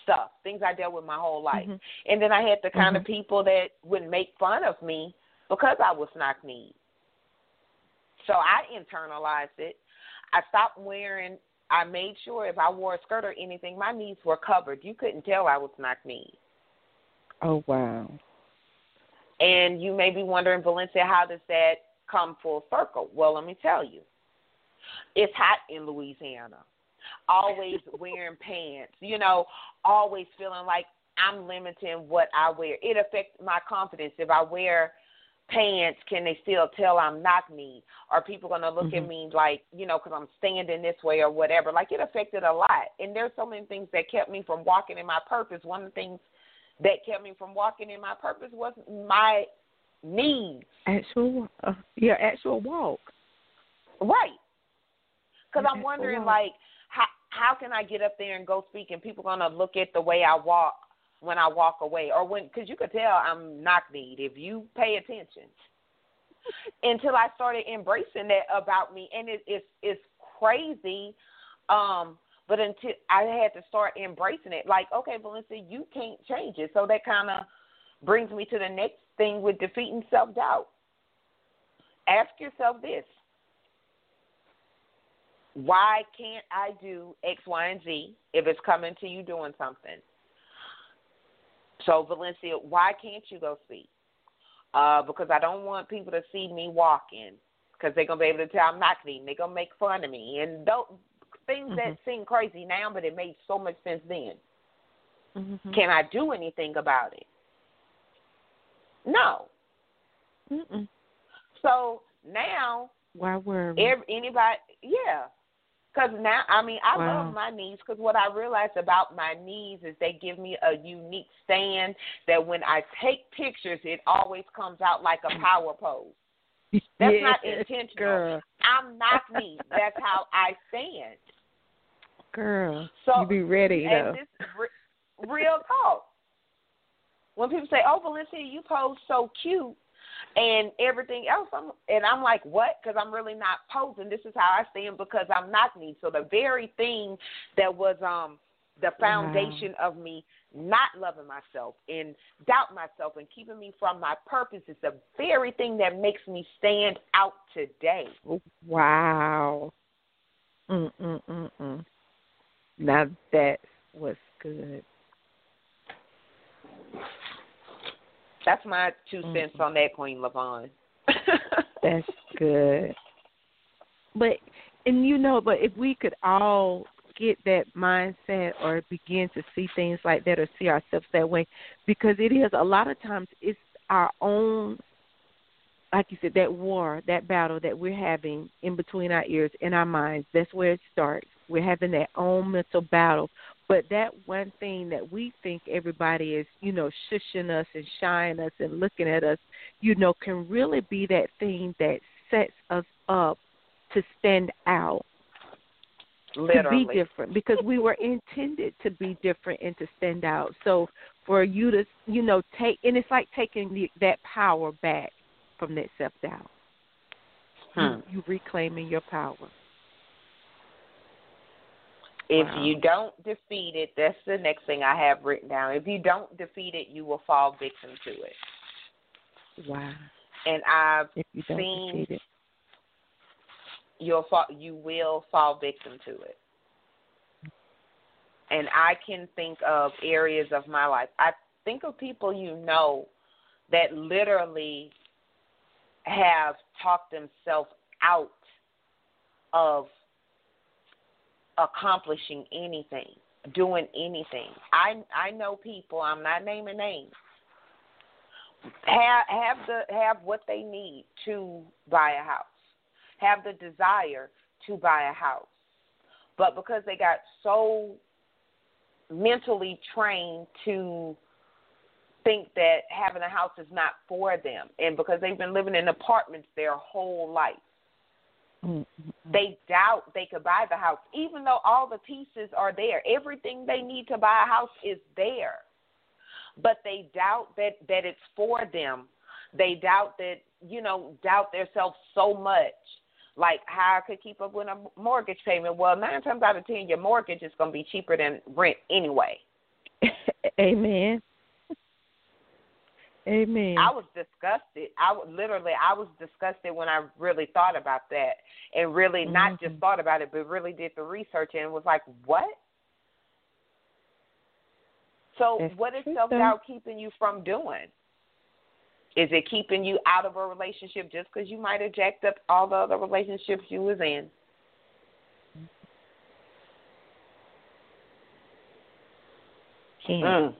stuff, things I dealt with my whole life. Mm-hmm. And then I had the kind mm-hmm. of people that would make fun of me because I was knock kneed. So I internalized it. I stopped wearing I made sure if I wore a skirt or anything, my knees were covered. You couldn't tell I was knock kneed. Oh wow. And you may be wondering, Valencia, how does that come full circle? Well, let me tell you. It's hot in Louisiana always wearing pants, you know, always feeling like I'm limiting what I wear. It affects my confidence. If I wear pants, can they still tell I'm not me? Are people going to look mm-hmm. at me like, you know, because I'm standing this way or whatever? Like it affected a lot. And there's so many things that kept me from walking in my purpose. One of the things that kept me from walking in my purpose was my knees. Actual, uh, your actual walk. Right. Because I'm wondering, like, how how can I get up there and go speak and people gonna look at the way I walk when I walk away or when because you could tell I'm knock kneed if you pay attention. Until I started embracing that about me, and it, it's it's crazy. Um, but until I had to start embracing it, like okay, Valencia, you can't change it. So that kind of brings me to the next thing with defeating self doubt. Ask yourself this: why can't I do X, Y, and Z if it's coming to you doing something? So, Valencia, why can't you go speak? Uh, because I don't want people to see me walking because they're going to be able to tell I'm not clean. They're going to make fun of me. And things Mhm. that seem crazy now, but it made so much sense then. Mm-hmm. Can I do anything about it? No. Mm-mm. So now, Why worry? every, anybody, yeah. Because now, I mean, I Wow. love my knees because what I realized about my knees is they give me a unique stand that when I take pictures, it always comes out like a power pose. That's not intentional. Girl, I'm not me. That's how I stand. Girl, So- you be ready though. And this is re- real talk. When people say, "Oh, Valencia, you pose so cute," and everything else, I'm, and I'm like, "What?" Because I'm really not posing. This is how I stand because I'm not knees. So the very thing that was um the foundation of me not loving myself and doubt myself and keeping me from my purpose is the very thing that makes me stand out today. Wow. Mm mm mm mm. Now that was good. That's my 2 Mhm. cents on that, Queen Lavon. That's good. But and you know, but if we could all get that mindset or begin to see things like that or see ourselves that way, because it is a lot of times it's our own like you said, that war, that battle that we're having in between our ears, in our minds, that's where it starts. We're having that own mental battle. But that one thing that we think everybody is, you know, shushing us and shying us and looking at us, you know, can really be that thing that sets us up to stand out, Literally. to be different, because we were intended to be different and to stand out. So for you to, you know, take, and it's like taking the, that power back from that self doubt. Hmm. You, you reclaiming your power. If Wow. you don't defeat it, that's the next thing I have written down. If you don't defeat it, you will fall victim to it. Wow. And I've If you don't seen defeat it. you'll fall, you will fall victim to it. And I can think of areas of my life. I think of people you know that literally have talked themselves out of accomplishing anything, doing anything. I I know people, I'm not naming names, have have the have what they need to buy a house. Have the desire to buy a house. But because they got so mentally trained to think that having a house is not for them and because they've been living in apartments their whole life. Mm-hmm. they doubt they could buy the house, even though all the pieces are there. Everything they need to buy a house is there. But they doubt that, that it's for them. They doubt that, you know, doubt themselves so much. Like how I could keep up with a mortgage payment. Well, nine times out of ten, your mortgage is going to be cheaper than rent anyway. Amen. Amen. I was disgusted. I literally I was disgusted when I really thought about that and really not just Mhm. thought about it, but really did the research and was like, what? So That's what is self doubt keeping you from doing? Is it keeping you out of a relationship just because you might have jacked up all the other relationships you was in? can't. Mm.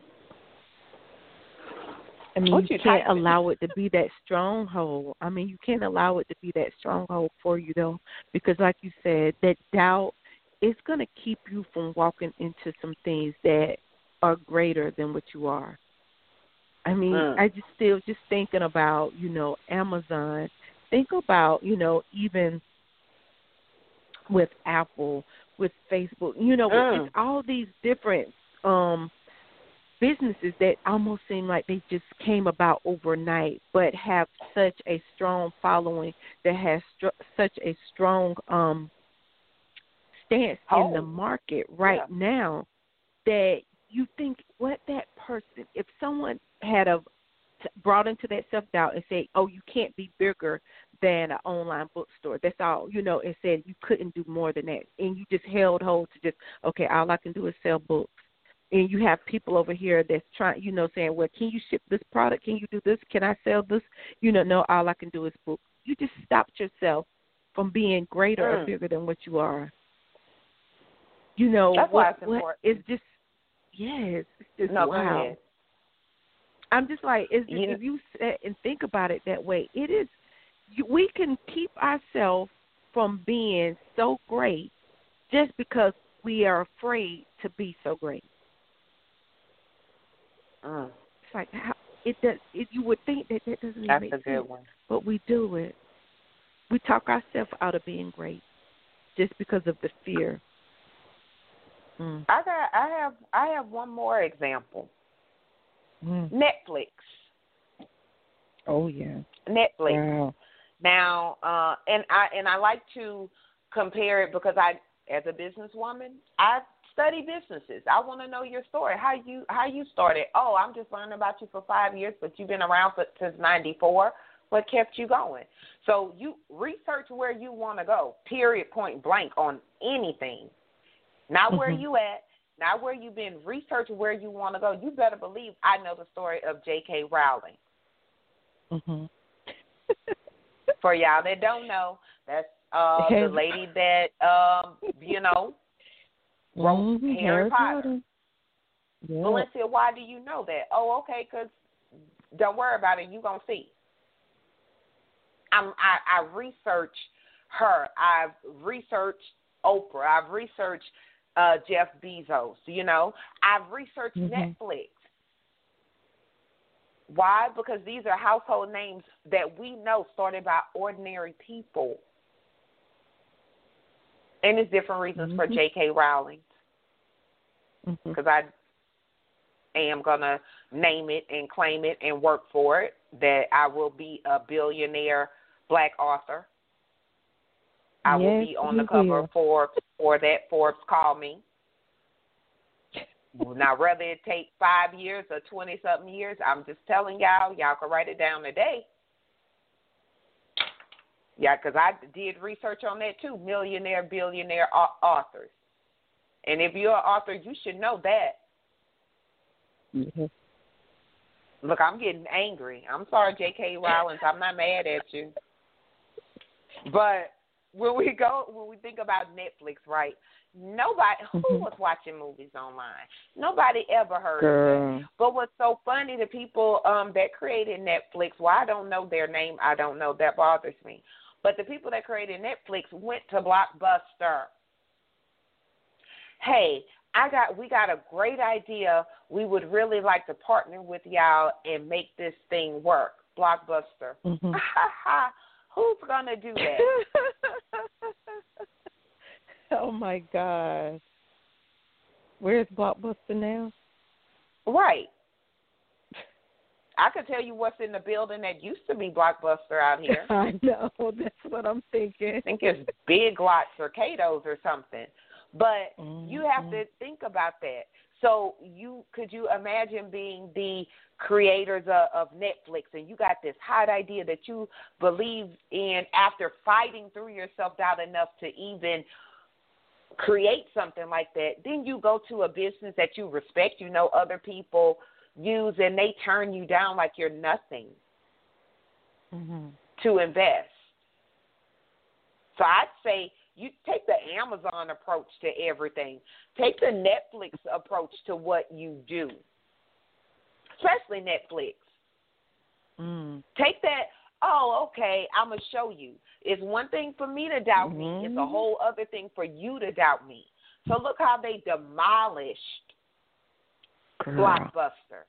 I mean, What you you can't allow it to be that stronghold. I mean, you can't allow it to be that stronghold for you though, because like you said, that doubt is going to keep you from walking into some things that are greater than what you are. I mean, Mm. I just still just thinking about you know Amazon. Think about you know even with Apple, with Facebook. You know, Mm. it's all these different um businesses that almost seem like they just came about overnight, but have such a strong following that has str- such a strong um stance in the market right Yeah. now that you think what that person if someone had a brought into that self doubt and said, "Oh, you can't be bigger than an online bookstore." That's all, you know, and said you couldn't do more than that, and you just held hold to just, okay, all I can do is sell books. And you have people over here that's trying, you know, saying, "Well, can you ship this product? Can you do this? Can I sell this?" You know, no, all I can do is book. You just stopped yourself from being greater or Mm. bigger than what you are. You know, That's what, why what it's just yes, it's just No, wow. I'm just like, just, You- if you sit and think about it that way, it is. We can keep ourselves from being so great just because we are afraid to be so great. Mm, It's like how it does. It, you would think that that doesn't that's make a good sense, one. but we do it. We talk ourselves out of being great just because of the fear. Mm. I got. I have. I have one more example. Mm. Netflix. Oh yeah. Netflix. Wow. Now, uh, and I and I like to compare it because I, as a businesswoman, I study businesses. I want to know your story. How you how you started? Oh, I'm just learning about you for five years, but you've been around for, since '94. What kept you going? So you research where you want to go. Period. Point blank on anything. Not where Mhm. you at. Not where you've been. Research where you want to go. You better believe I know the story of J.K. Rowling. Mhm. For y'all that don't know, that's uh the lady that um you know wrote Mhm, Harry Potter. Yeah. Valencia, why do you know that? Oh, okay, 'cause don't worry about it. You gonna see. I'm, I I researched her. I've researched Oprah. I've researched uh Jeff Bezos. You know, I've researched Mhm. Netflix. Why? Because these are household names that we know started by ordinary people. And there's different reasons for Mhm. J.K. Rowling Mhm. because I am gonna name it and claim it and work for it. That I will be a billionaire black author. I will be on the cover of Forbes or that Forbes call me. now, whether it take five years or twenty something years, I'm just telling y'all. Y'all can write it down today. Yeah, because I did research on that too. Millionaire, billionaire au- authors. And if you're an author, you should know that. Mhm. Look, I'm getting angry. I'm sorry, J.K. Rowling. I'm not mad at you. But when we go, when we think about Netflix, right? Nobody who Mhm. was watching movies online. Nobody ever heard of Girl. it. But what's so funny, the people um that created Netflix, well, I don't know their name. I don't know. That bothers me. But the people that created Netflix went to Blockbuster. Hey, I got we got a great idea. We would really like to partner with y'all and make this thing work. Blockbuster. Mhm. Who's gonna do that? oh my gosh. Where's Blockbuster now? right. I could tell you what's in the building that used to be Blockbuster out here. I know. That's what I'm thinking. I think it's Big Lots or Cato's or something. But you have Mhm. to think about that. So you could you imagine being the creators of, of Netflix and you got this hot idea that you believe in after fighting through your self doubt enough to even create something like that. Then you go to a business that you respect, you know other people use and they turn you down like you're nothing Mhm. to invest. So I'd say you take the Amazon approach to everything. Take the Netflix approach to what you do, especially Netflix. Mm. Take that. Oh, okay. I'm gonna show you. It's one thing for me to doubt me. It's a Mhm. whole other thing for you to doubt me. So look how they demolished Girl. Blockbuster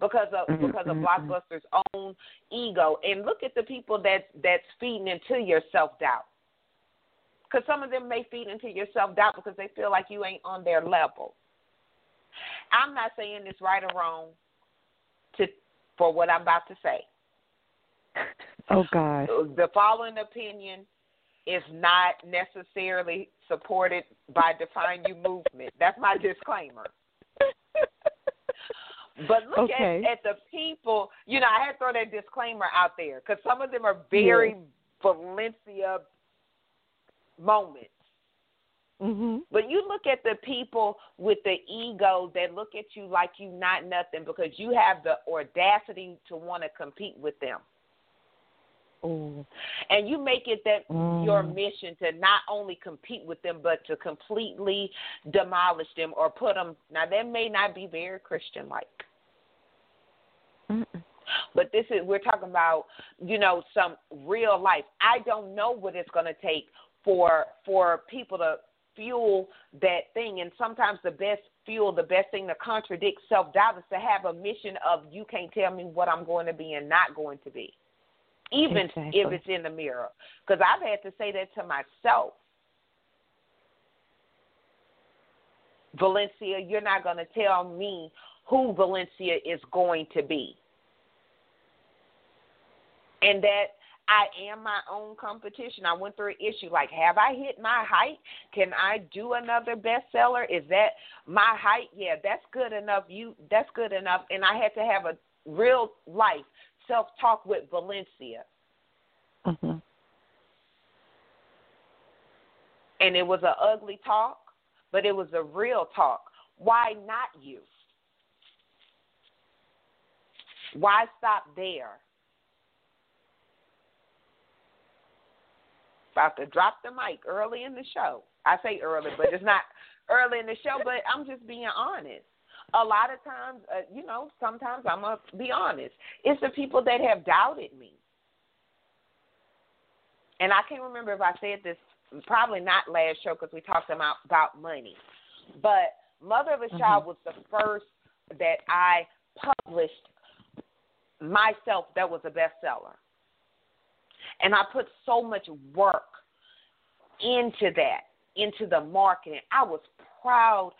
because of Mm, because of. Blockbuster's own ego. And look at the people that that's feeding into your self doubt. Because some of them may feed into your self doubt because they feel like you ain't on their level. I'm not saying it's right or wrong to for what I'm about to say. Oh gosh. The following opinion is not necessarily supported by Define You movement. That's my disclaimer. But look Okay. at, at the people. You know, I had to throw that disclaimer out there because some of them are very Valencia moments. Mhm. But you look at the people with the ego that look at you like you not nothing because you have the audacity to want to compete with them. Ooh. And you make it that Mm. your mission to not only compete with them, but to completely demolish them or put them. Now, that may not be very Christian like. But this is we're talking about, you know, some real life. I don't know what it's going to take for for people to fuel that thing and sometimes the best fuel, the best thing to contradict self-doubt is to have a mission of you can't tell me what I'm going to be and not going to be. Even Exactly. if it's in the mirror. Cuz I've had to say that to myself. Valencia, you're not going to tell me who Valencia is going to be and that I am my own competition. I went through an issue like, have I hit my height? Can I do another bestseller? Is that my height? Yeah, that's good enough. You, that's good enough. And I had to have a real life self talk with Valencia, hmm and it was an ugly talk, but it was a real talk. Why not you? Why stop there? About to drop the mic early in the show. I say early, but it's not early in the show, but I'm just being honest. A lot of times, uh, you know, sometimes I'm going to be honest. It's the people that have doubted me. And I can't remember if I said this, probably not last show because we talked about, about money. But Motherless Child was the first that I published myself that was a bestseller. And I put so much work into that, into the marketing. I was proud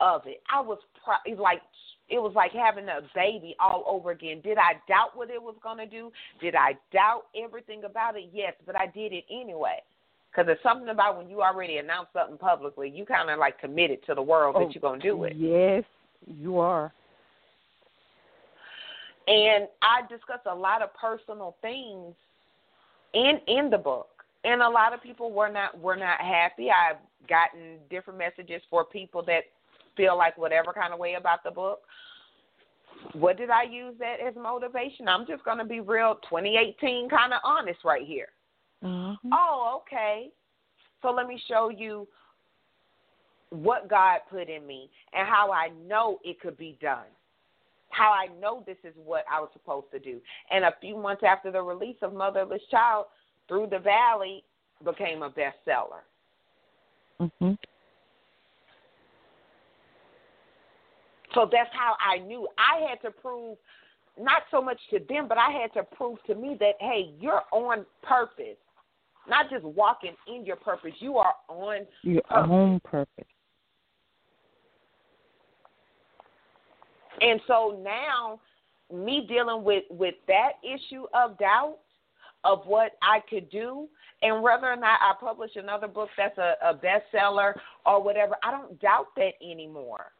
of it. I was proud. It was like it was like having a baby all over again. Did I doubt what it was going to do? Did I doubt everything about it? Yes, but I did it anyway. Because there's something about when you already announce something publicly, you kind of like committed to the world Oh, that you're going to do it. Yes, you are. And I discuss a lot of personal things in in the book. And a lot of people were not were not happy. I've gotten different messages for people that feel like whatever kind of way about the book. What did I use that as motivation? I'm just going to be real 2018 kind of honest right here. Mm-hmm. Oh, okay. So let me show you what God put in me and how I know it could be done. How I know this is what I was supposed to do. And a few months after the release of Motherless Child, Through the Valley became a bestseller. hmm So that's how I knew. I had to prove not so much to them, but I had to prove to me that hey, you're on purpose. Not just walking in your purpose, you are on Your Purpose. own purpose. And so now, me dealing with with that issue of doubt of what I could do, and whether or not I publish another book that's a, a bestseller or whatever, I don't doubt that anymore,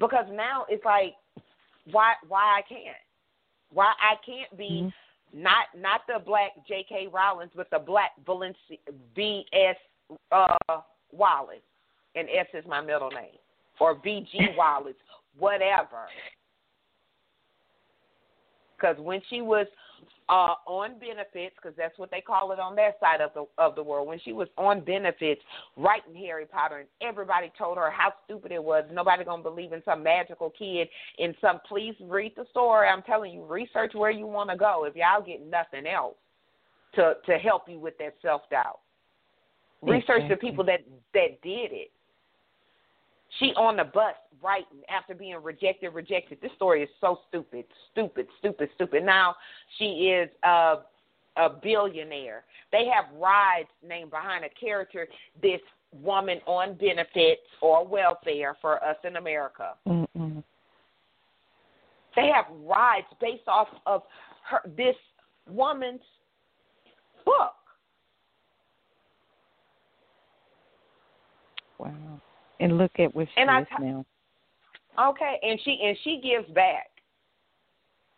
because now it's like, why why I can't, why I can't be. Mhm. Not not the black J.K. Rowling, but the black Valencia B.S. Uh, Wallace, and S is my middle name, or V.G. Wallace, whatever. Because when she was uh, on benefits, because that's what they call it on their side of the of the world, when she was on benefits writing Harry Potter, and everybody told her how stupid it was. Nobody gonna believe in some magical kid in some. Please read the story. I'm telling you, research where you want to go. If y'all get nothing else to to help you with that self doubt, research the people that that did it. She on the bus writing after being rejected, rejected. This story is so stupid, stupid, stupid, stupid. Now she is a a billionaire. They have rides named behind a character. This woman on benefits or welfare for us in America. Mm-mm. They have rides based off of her this woman's book. Wow. And look at where she And I is t- now. Okay, and she and she gives back.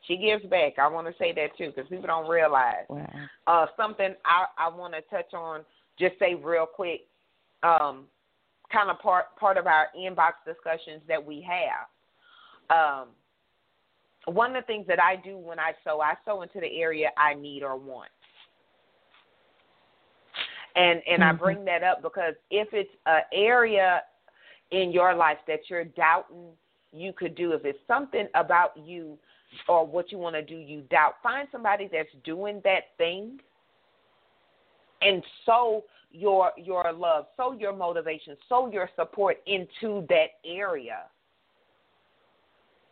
She gives back. I want to say that too because people don't realize. Wow. Uh, something I I want to touch on. Just say real quick. Um, kind of part part of our inbox discussions that we have. Um, one of the things that I do when I sew, I sew into the area I need or want. And and Mhm. I bring that up because if it's an area in your life that you're doubting you could do, if it's something about you or what you want to do you doubt, find somebody that's doing that thing and sow your your love, sow your motivation, sow your support into that area.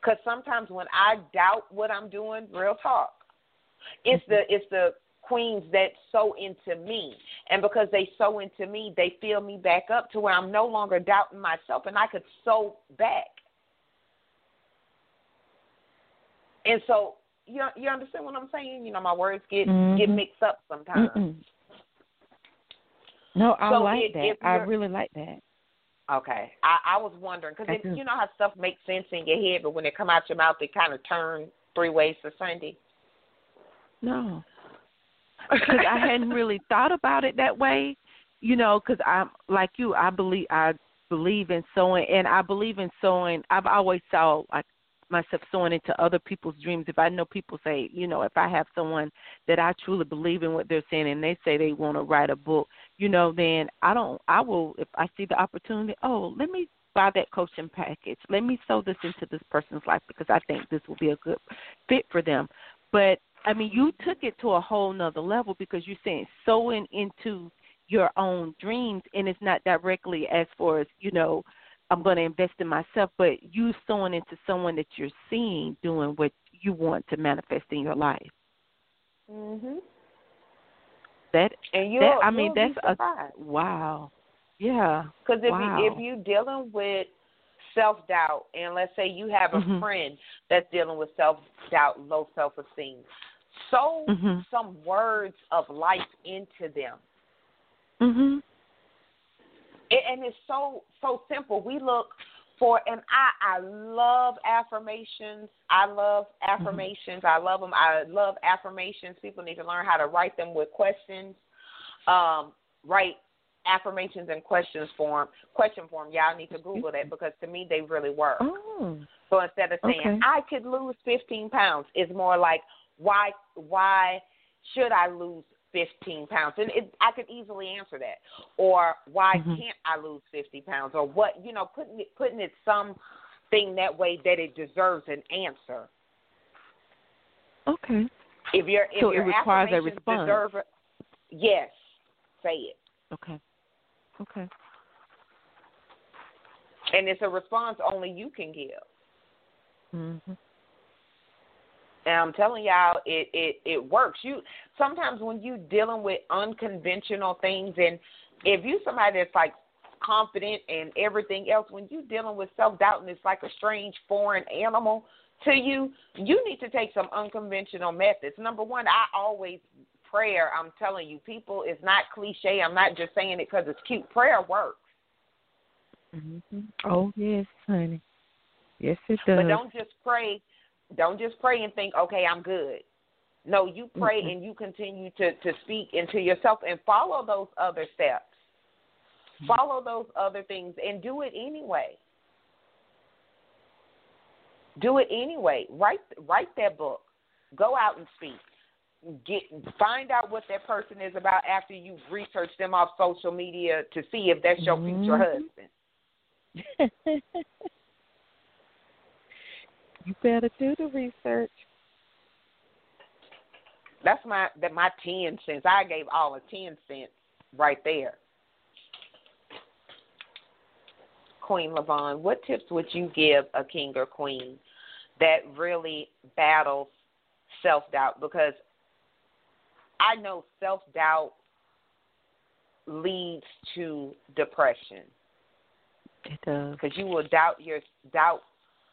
Because sometimes when I doubt what I'm doing, real talk, it's the it's the queens that sow into me, and because they sow into me, they fill me back up to where I'm no longer doubting myself, and I could sow back. And so you you understand what I'm saying? You know, my words get get Mhm. mixed up sometimes. Mm-mm. No, I So like if- that. I really like that. Okay, I, I was wondering because you know how stuff makes sense in your head, but when it come out your mouth, it kind of turn three ways to Sunday. No, because I hadn't really thought about it that way. You know, because I'm like you. I believe I believe in sowing, and I believe in sowing. I've always saw like myself sowing into other people's dreams. If I know people say, you know, if I have someone that I truly believe in what they're saying, and they say they want to write a book, you know, then I don't. I will if I see the opportunity. Oh, let me buy that coaching package. Let me sew this into this person's life because I think this will be a good fit for them. But I mean, you took it to a whole nother level because you're saying sowing into your own dreams, and it's not directly as far as you know. I'm going to invest in myself, but you sowing into someone that you're seeing doing what you want to manifest in your life. Mhm. That And you, that I mean, that's a wow. Yeah. Because if wow. you, if you're dealing with self doubt, and let's say you have a Mhm. friend that's dealing with self doubt, low self esteem, sow Mhm. some words of life into them. Mhm. It, and it's so so simple. We look for, and I I love affirmations. I love affirmations. I love them. I love affirmations. People need to learn how to write them with questions. Um, write affirmations and questions form, question form. Y'all need to Google that because to me they really work. Oh. So instead of saying Okay. I could lose 15 pounds, it's more like why why should I lose 15 pounds? And it, I could easily answer that. Or why Mhm. can't I lose 50 pounds? Or what you know, putting it putting it something that way that it deserves an answer. Okay. If your if So it your requires a response. deserve yes, say it. Okay. Okay. And it's a response only you can give. Mhm. And I'm telling y'all, it it it works. You sometimes when you dealing with unconventional things, and if you somebody that's like confident and everything else, when you dealing with self doubt and it's like a strange foreign animal to you, you need to take some unconventional methods. Number one, I always prayer. I'm telling you, people, it's not cliche. I'm not just saying it because it's cute. Prayer works, Mhm. Oh yes, honey. Yes, it does. but don't just pray. Don't just pray and think, okay, I'm good. No, you pray Mhm. and you continue to to speak into yourself and follow those other steps. Follow those other things and do it anyway. Do it anyway. Write write that book. Go out and speak. Get find out what that person is about after you've researched them off social media to see if that's your future Mhm. husband. you better do the research. That's my that my ten cents. I gave all of ten cents right there. Queen Lavon, what tips would you give a king or queen that really battles self doubt? Because I know self doubt leads to depression It does. because you will doubt your doubt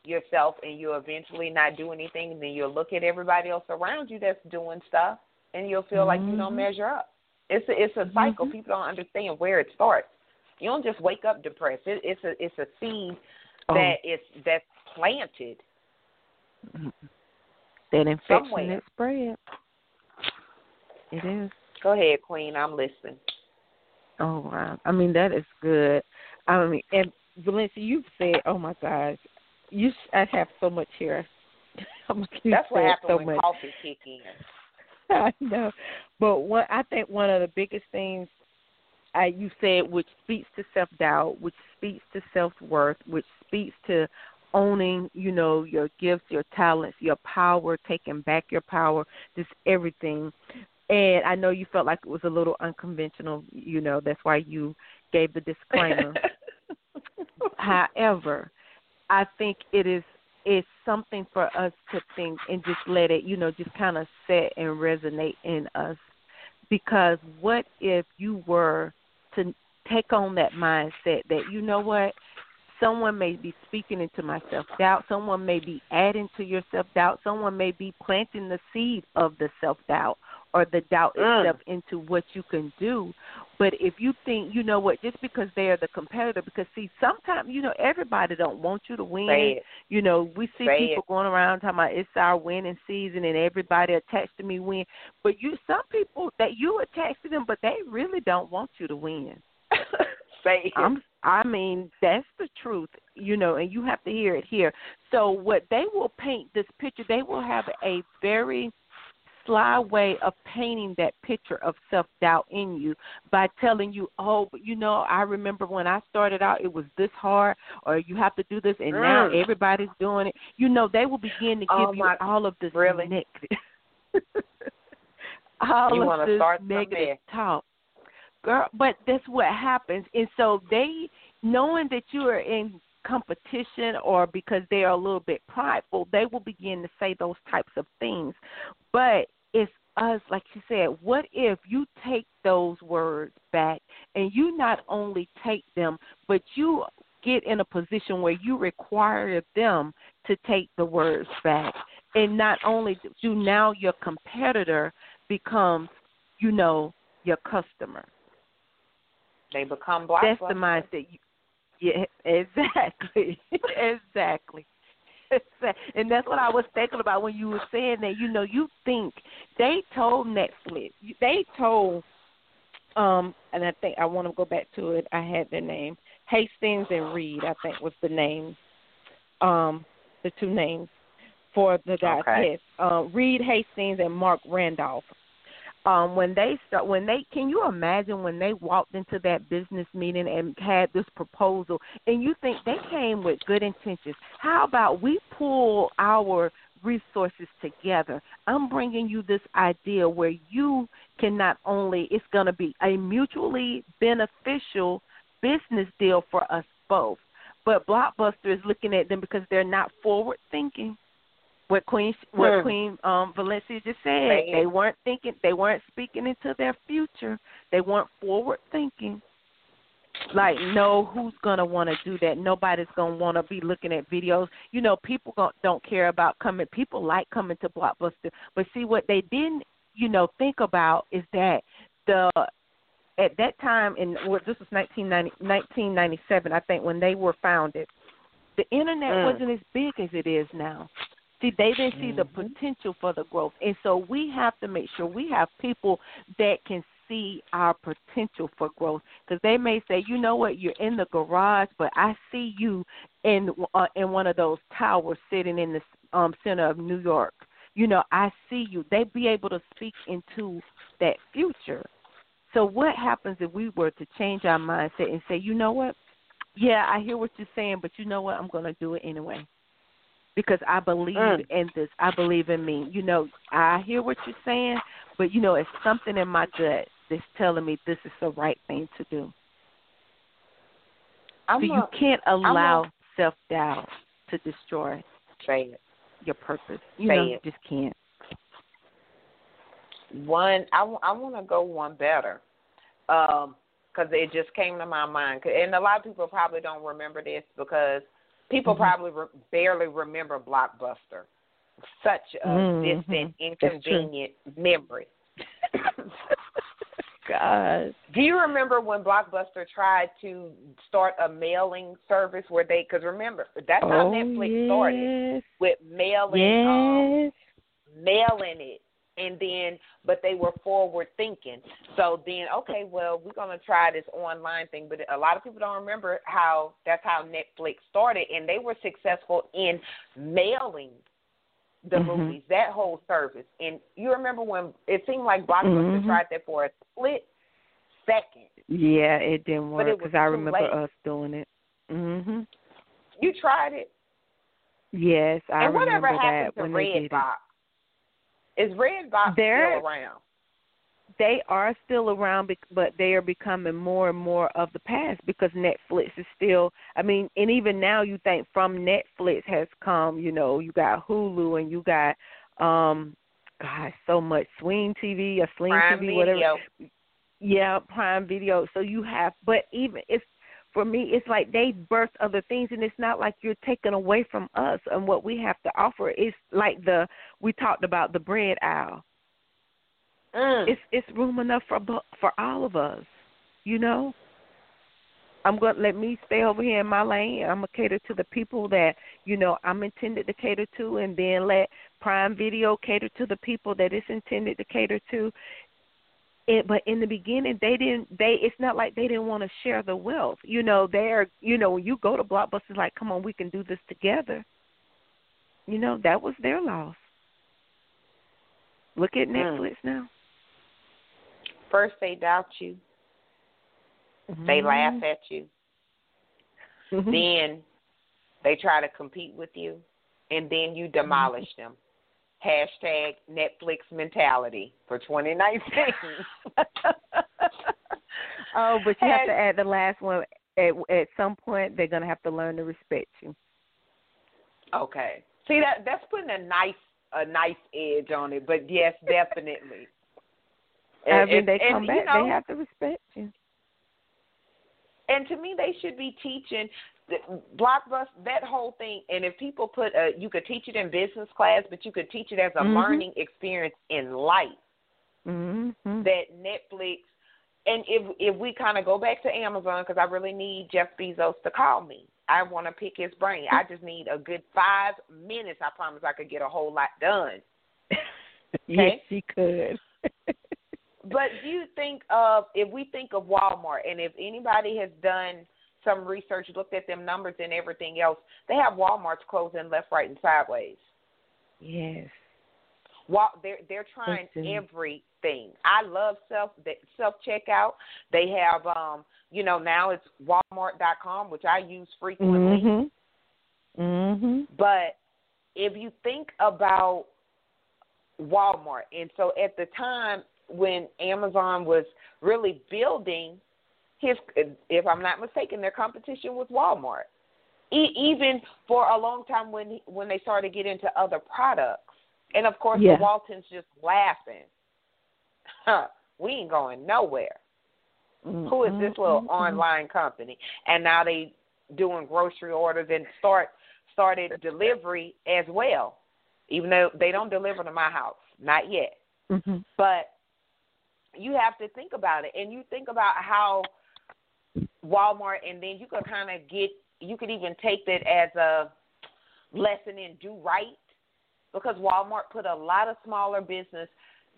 yourself and you'll eventually not do anything and then you'll look at everybody else around you that's doing stuff and you'll feel like you don't Mhm. measure up. It's a it's a cycle. Mhm. People don't understand where it starts. You don't just wake up depressed. It, it's a it's a seed Oh. that is that's planted. Mhm. That infection that spread. It is. Go ahead, Queen. I'm listening. Oh wow! I mean that is good. I mean, and Valencia, you've said, "Oh my gosh, you." I have so much here. I'm like, you That's what happens so when much. coffee kick in. I know, but what I think one of the biggest things I, you said which speaks to self doubt, which speaks to self worth, which speaks to owning, you know, your gifts, your talents, your power, taking back your power, just everything. And I know you felt like it was a little unconventional, you know, that's why you gave the disclaimer. However, I think it is it's something for us to think and just let it, you know, just kind of set and resonate in us. Because what if you were to take on that mindset that you know what someone may be speaking into my self doubt someone may be adding to your self doubt someone may be planting the seed of the self doubt or the doubt mm. itself into what you can do but if you think you know what just because they are the competitor because see sometimes you know everybody don't want you to win you know we see Say people it. going around talking about it's our winning season and everybody attached to me win but you some people that you attach to them but they really don't want you to win Say it. I'm I mean, that's the truth, you know, and you have to hear it here. So what they will paint this picture, they will have a very sly way of painting that picture of self doubt in you by telling you, Oh, but you know, I remember when I started out it was this hard or you have to do this and now Mm. everybody's doing it. You know, they will begin to give Oh, you all of this really? negative all You of this negative talk girl but that's what happens and so they knowing that you are in competition or because they are a little bit prideful they will begin to say those types of things but it's us like you said what if you take those words back and you not only take them but you get in a position where you require them to take the words back and not only do now your competitor becomes you know your customer They become that's blockbusters. the mindset. You, yeah, exactly, exactly. And that's what I was thinking about when you were saying that. You know, you think they told Netflix, they told, um, and I think I want to go back to it. I had their name, Hastings and Reed. I think was the name, um, the two names for the guys. Okay. Uh, Reed Hastings and Marc Randolph um when they start when they can you imagine when they walked into that business meeting and had this proposal and you think they came with good intentions? How about we pull our resources together? I'm bringing you this idea where you can not only it's going to be a mutually beneficial business deal for us both but blockbuster is looking at them because they're not forward thinking what Queen what Hmm. Queen um Valencia just said. It. They weren't thinking they weren't speaking into their future. They weren't forward thinking. Like, no, who's gonna want to do that? Nobody's gonna want to be looking at videos. You know, people don't care about coming. People like coming to Blockbuster, but see what they didn't, you know, think about is that the at that time in well, this was 1990, 1997, I think, when they were founded. The internet Mm. wasn't as big as it is now. See, they didn't see the Mhm. potential for the growth, and so we have to make sure we have people that can see our potential for growth. Because they may say, you know what, you're in the garage, but I see you in uh, in one of those towers sitting in the um, center of New York. You know, I see you. They be able to speak into that future. So what happens if we were to change our mindset and say, you know what? Yeah, I hear what you're saying, but you know what? I'm going to do it anyway because I believe Mm. in this. I believe in me. You know, I hear what you're saying, but you know, it's something in my gut that's telling me this is the right thing to do. I'm so you can't allow self doubt to destroy your purpose. You Say know, it. you just can't. One, I want to go one better, um, because it just came to my mind. And a lot of people probably don't remember this because people Mhm. probably re- barely remember Blockbuster. Such a Mhm. distant, inconvenient memory. God. Do you remember when Blockbuster tried to start a mailing service where they? Because remember, that's how oh, Netflix started with mailing. Um, Yes. mailing it and then but they were forward thinking so then okay well we're going to try this online thing but a lot of people don't remember how that's how netflix started and they were successful in mailing the Mhm. movies that whole service and you remember when it seemed like blockbuster Mhm. tried that for a split second. Yeah, it didn't work because I remember late. us doing it. Mhm. You tried it, Yes, I and whatever remember happened that to when they did it. Redbox? Is Redbox They're- still around? they are still around but they are becoming more and more of the past because Netflix is still I mean and even now you think from Netflix has come you know you got Hulu and you got um god so much Swing TV or Sling Prime TV whatever yeah Prime Video. So you have but even it's for me it's like they birth other things and it's not like you're taking away from us and what we have to offer it's like the we talked about the bread aisle Mm. it's it's room enough for for all of us, you know. I'm going to let me stay over here in my lane. I'm gonna cater to the people that you know I'm intended to cater to, and then let Prime Video cater to the people that it's intended to cater to. It, but in the beginning, they didn't. They it's not like they didn't want to share the wealth. You know, they're you know when you go to Blockbuster, like, come on, we can do this together. You know, that was their loss. Look at Mm. Netflix now. First they doubt you, they Mm-hmm. laugh at you, Mhm. then they try to compete with you, and then you demolish them. Hashtag Netflix mentality for 2019. oh, but you have to add the last one. At at some point, they're gonna have to learn to respect you. okay. See that that's putting a nice a nice edge on it, but yes, definitely. And And- when they come and, back, you know, they have to respect you. and to me they should be teaching blockbuster that whole thing and if people put a you could teach it in business class but you could teach it as a Mhm. learning experience in life Mm-hmm. that netflix and if if we kind of go back to amazon because i really need jeff bezos to call me i want to pick his brain i just need a good five minutes i promise i could get a whole lot done yes, she could. But do you think of if we think of Walmart and if anybody has done some research, looked at them numbers and everything else, they have Walmart's closing left, right, and sideways. yes. Wal they're they're trying everything. I love self self checkout. They have um you know now it's Walmart.com, which I use frequently. Mhm. Mhm. But if you think about Walmart, and so at the time when Amazon was really building his, if I'm not mistaken, their competition was Walmart. E- even for a long time when he, when they started to get into other products, and of course Yeah. the Waltons just laughing. Huh, we ain't going nowhere. Who is this little Mhm. online company? And now they doing grocery orders and start started delivery as well. Even though they don't deliver to my house, not yet. Mhm. But you have to think about it, and you think about how Walmart, and then you could kind of get, you could even take that as a lesson in do right, because Walmart put a lot of smaller business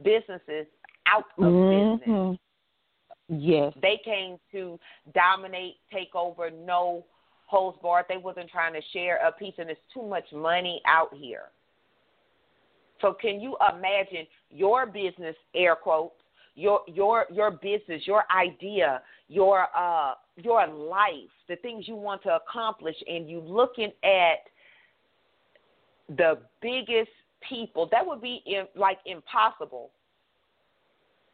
businesses out of business Mhm. Yes. they came to dominate, take over, no holds barred. They wasn't trying to share a piece, and it's too much money out here. So, can you imagine your business, air quotes, your your your business, your idea, your uh your life, the things you want to accomplish, and you looking at the biggest people that would be in, like impossible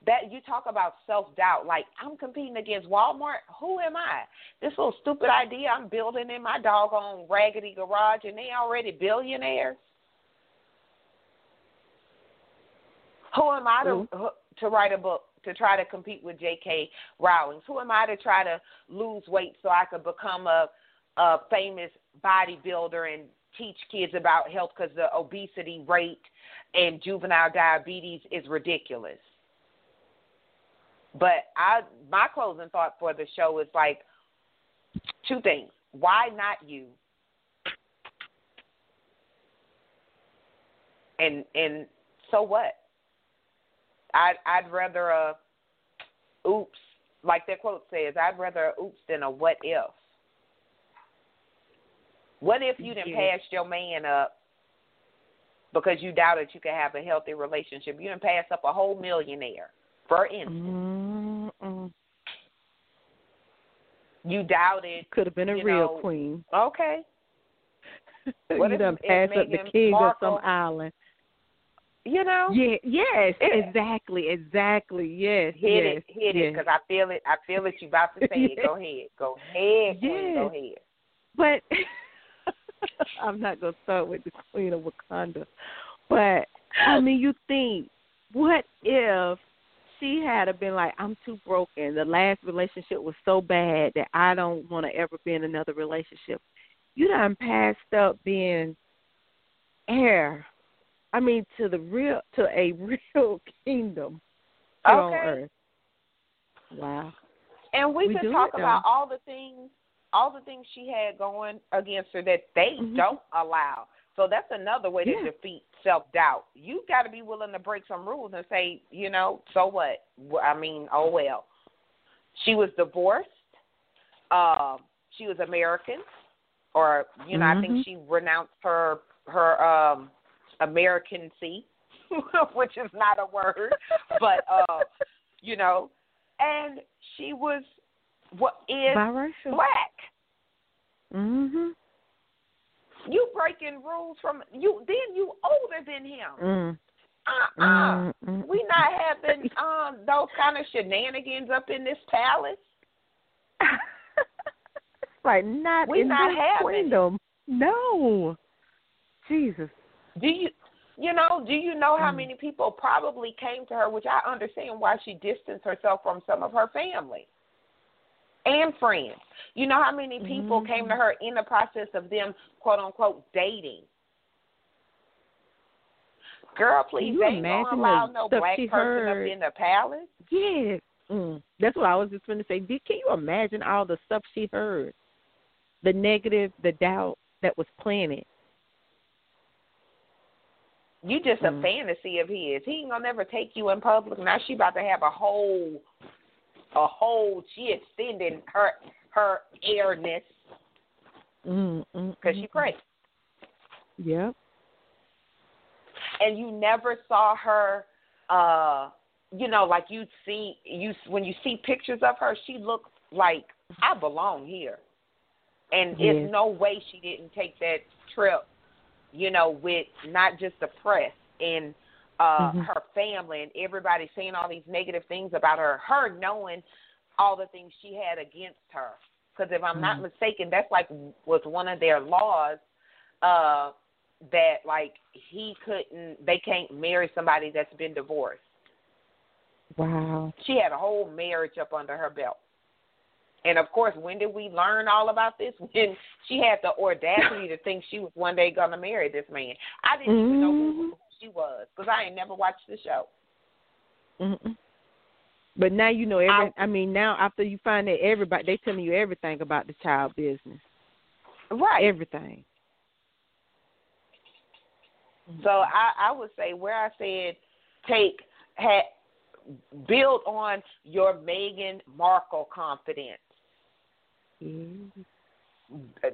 that you talk about self doubt. Like I'm competing against Walmart. Who am I? This little stupid idea I'm building in my doggone raggedy garage, and they already billionaires. Who am I to mm-hmm. to write a book to try to compete with J.K. Rowling? Who am I to try to lose weight so I could become a a famous bodybuilder and teach kids about health because the obesity rate and juvenile diabetes is ridiculous. But I my closing thought for the show is like two things. Why not you? And and so what? I'd I'd rather a oops, like that quote says, I'd rather a oops than a what if. What if you didn't pass your man up because you doubted you could have a healthy relationship? You didn't pass up a whole millionaire, for instance. Mm-mm. You doubted. Could have been a real know, queen. Okay. What you done passed up the king Markle- of some island. You know. Yeah, yes, It- exactly, exactly, yes, Hit yes, it, hit yes. it, because I feel it. I feel it. You're about to say it. Go ahead, go ahead, Queen, go ahead. But I'm not gonna start with the Queen of Wakanda. But I mean, you think, what if she had have been like, I'm too broken. The last relationship was so bad that I don't want to ever be in another relationship. You done passed up being heir. I mean, to the real, to a real kingdom here on earth. Wow. And we, We could talk about all the things, all the things she had going against her that they Mhm. don't allow. So that's another way to Yeah. defeat self doubt. You got to be willing to break some rules and say, you know, so what? I mean, oh well. She was divorced. Um, she was American, or you know, I Mhm. think she renounced her her um Americancy, which is not a word, but uh, you know, and she was what is Biracial. black. Mhm. You breaking rules from you. Then you older than him. Mm. Uh uh Mm, mm, We not having um those kind of shenanigans up in this palace. like not We in not this having queendom. No. Jesus. Do you you know, do you know how Mm. many people probably came to her, which I understand why she distanced herself from some of her family and friends. You know how many people Mhm. came to her in the process of them quote unquote dating. Girl, please, Can you they ain't gonna imagine allow the no black person heard? up in the palace. Yes. Mm. That's what I was just going to say. Can you imagine all the stuff she heard? The negative, the doubt that was planted. You just Mm. a fantasy of his. He ain't gonna never take you in public. Now she about to have a whole, a whole. She extending her her airness because she mm. Yeah. And you never saw her. uh You know, like you see you when you see pictures of her, she looks like I belong here, and Yes. it's no way she didn't take that trip. You know, with not just the press and uh Mhm. her family and everybody saying all these negative things about her, her knowing all the things she had against her. Because if I'm not Mhm. mistaken, that's like was one of their laws uh that like he couldn't, they can't marry somebody that's been divorced. Wow. She had a whole marriage up under her belt. And of course, when did we learn all about this? When she had the audacity to think she was one day gonna marry this man. I didn't even know who, Mhm. who she was because I ain't never watched the show. Mm-mm. But now you know every. I- I, mean, now after you find that everybody, they telling you everything about the child business. Right. Everything. So I, I would say where I said take ha, build on your Meghan Markle confidence. Yeah.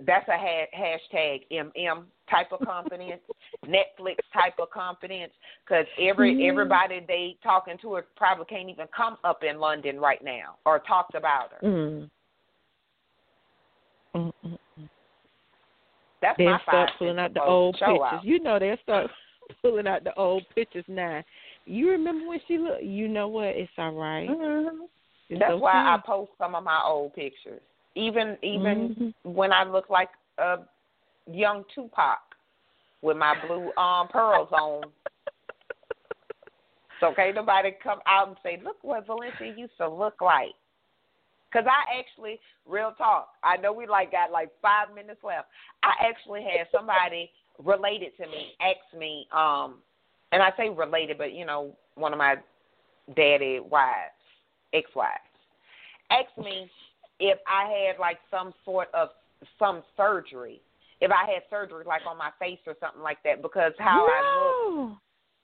That's a ha- hashtag MM type of confidence, Netflix type of confidence, because every Mhm. everybody they talking to her probably can't even come up in London right now or talked about her. Mm. Mm, mm, mm. That's They'll my start five pulling out the old pictures. out. You know they'll start pulling out the old pictures now. You remember when she looked? You know what? It's all right. Mhm. It's That's okay. why I post some of my old pictures. Even even Mhm. when I look like a young Tupac with my blue um pearls on. So can't nobody come out and say, "Look what Valencia used to look like." Because I actually, real talk, I know we like got like five minutes left. I actually had somebody related to me ask me, um, and I say related, but you know, one of my daddy wives, ex-wives, asked me if I had like some sort of some surgery, if I had surgery like on my face or something like that, because how I look.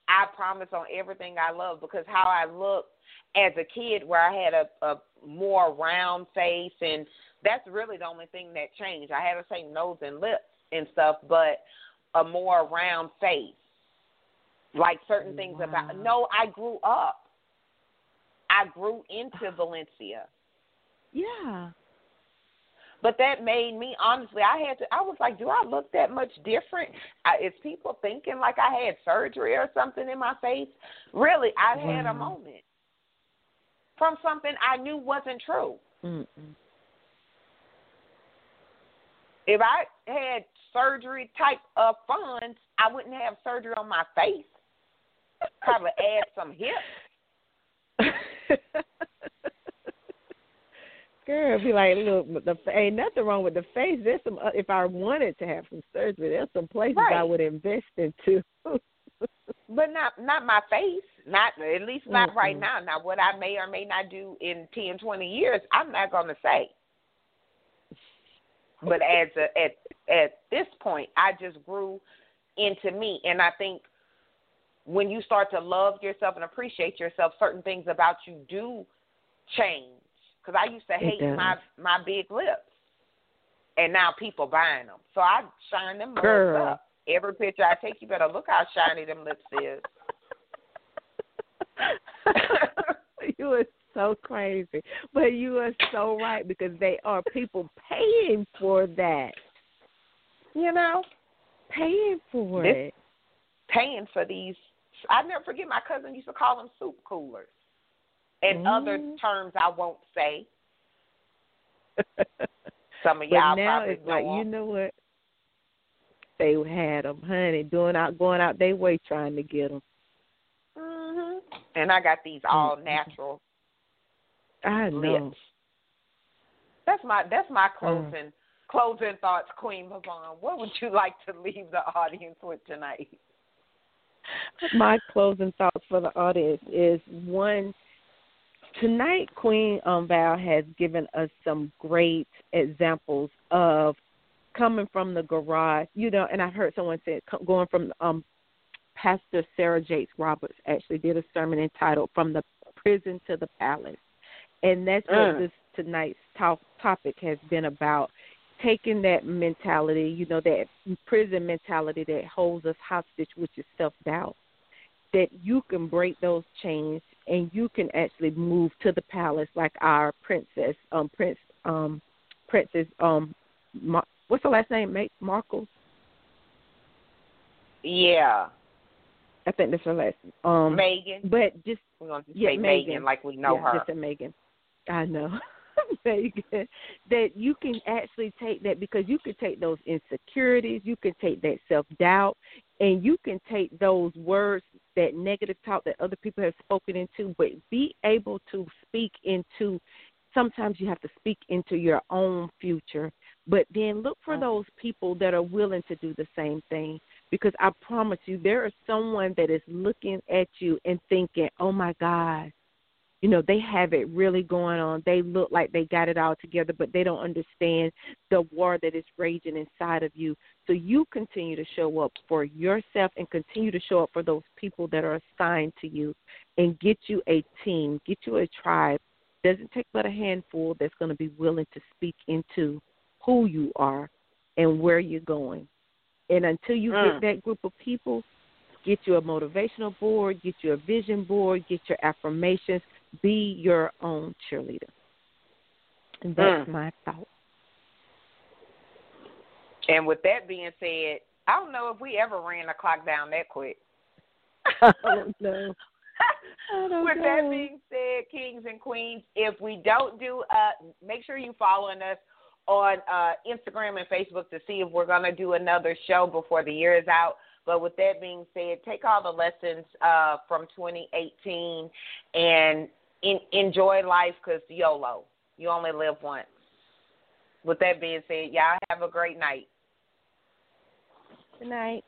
I promise on everything I love because how I looked as a kid where I had a, a more round face and that's really the only thing that changed. I had the same nose and lips and stuff, but a more round face. Like certain things about no, I grew up. I grew into Valencia. Yeah. But that made me honestly, I had to. I was like, do I look that much different? I, is people thinking like I had surgery or something in my face? Really, I had a mm-hmm. moment from something I knew wasn't true. Mm-mm. If I had surgery type of funds, I wouldn't have surgery on my face. Probably add some hips. Girl, be like, look, the ain't nothing wrong with the face. There's some. Uh, if I wanted to have some surgery, there's some places right. I would invest into. but not not my face. Not at least not Mm-mm. right now. Now, what I may or may not do in ten, twenty years, I'm not to say. But as a, at at this point, I just grew into me, and I think when you start to love yourself and appreciate yourself, certain things about you do change. Because I used to hate my my big lips, and now people buying them. So I shine them lips up. Every picture I take, you better look how shiny them lips is. you are so crazy, but you are so right because they are people paying for that, You know, paying for This- it. paying for these. I never forget my cousin used to call them soup coolers, and other Mm. terms I won't say. Some of y'all but now probably it's like know you know what? They had them, honey, doing out, going out their way trying to get them. Mhm. And I got these all Mhm. natural I know. lips. That's my that's my Mm. closing closing thoughts, Queen Lavon. What would you like to leave the audience with tonight? My closing thoughts for the audience is one. Tonight, Queen um, Val has given us some great examples of coming from the garage. You know, and I've heard someone say going from um, Pastor Sarah Jakes Roberts actually did a sermon entitled "From the Prison to the Palace," and that's what Mm. this tonight's top, topic has been about. Taking that mentality, you know, that prison mentality that holds us hostage, which is self doubt, that you can break those chains and you can actually move to the palace like our princess, um, Prince, um, Princess, um, Mar- what's her last name? Ma- Markle. Yeah, I think that's her last. Um, Meghan. but just We're gonna just yeah, say Meghan. Meghan like we know yeah, her. Just a Meghan. I know. Meghan. That you can actually take that because you can take those insecurities, you can take that self doubt, and you can take those words, that negative talk that other people have spoken into, but be able to speak into sometimes you have to speak into your own future. But then look for those people that are willing to do the same thing because I promise you, there is someone that is looking at you and thinking, "Oh my God, you know, they have it really going on. They look like they got it all together, but they don't understand the war that is raging inside of you." So you continue to show up for yourself and continue to show up for those people that are assigned to you, and get you a team, get you a tribe. Doesn't take but a handful that's going to be willing to speak into who you are and where you're going. And until you Mm. get that group of people, get you a motivational board, get you a vision board, get your affirmations, be your own cheerleader. And that's Mm. my thought. And with that being said, I don't know if we ever ran the clock down that quick. I don't know. With know. that being said, kings and queens, if we don't do, uh, make sure you following us on uh, Instagram and Facebook to see if we're going to do another show before the year is out. But with that being said, take all the lessons uh, from 2018 and in, enjoy life because YOLO. You only live once. With that being said, y'all have a great night. Good night.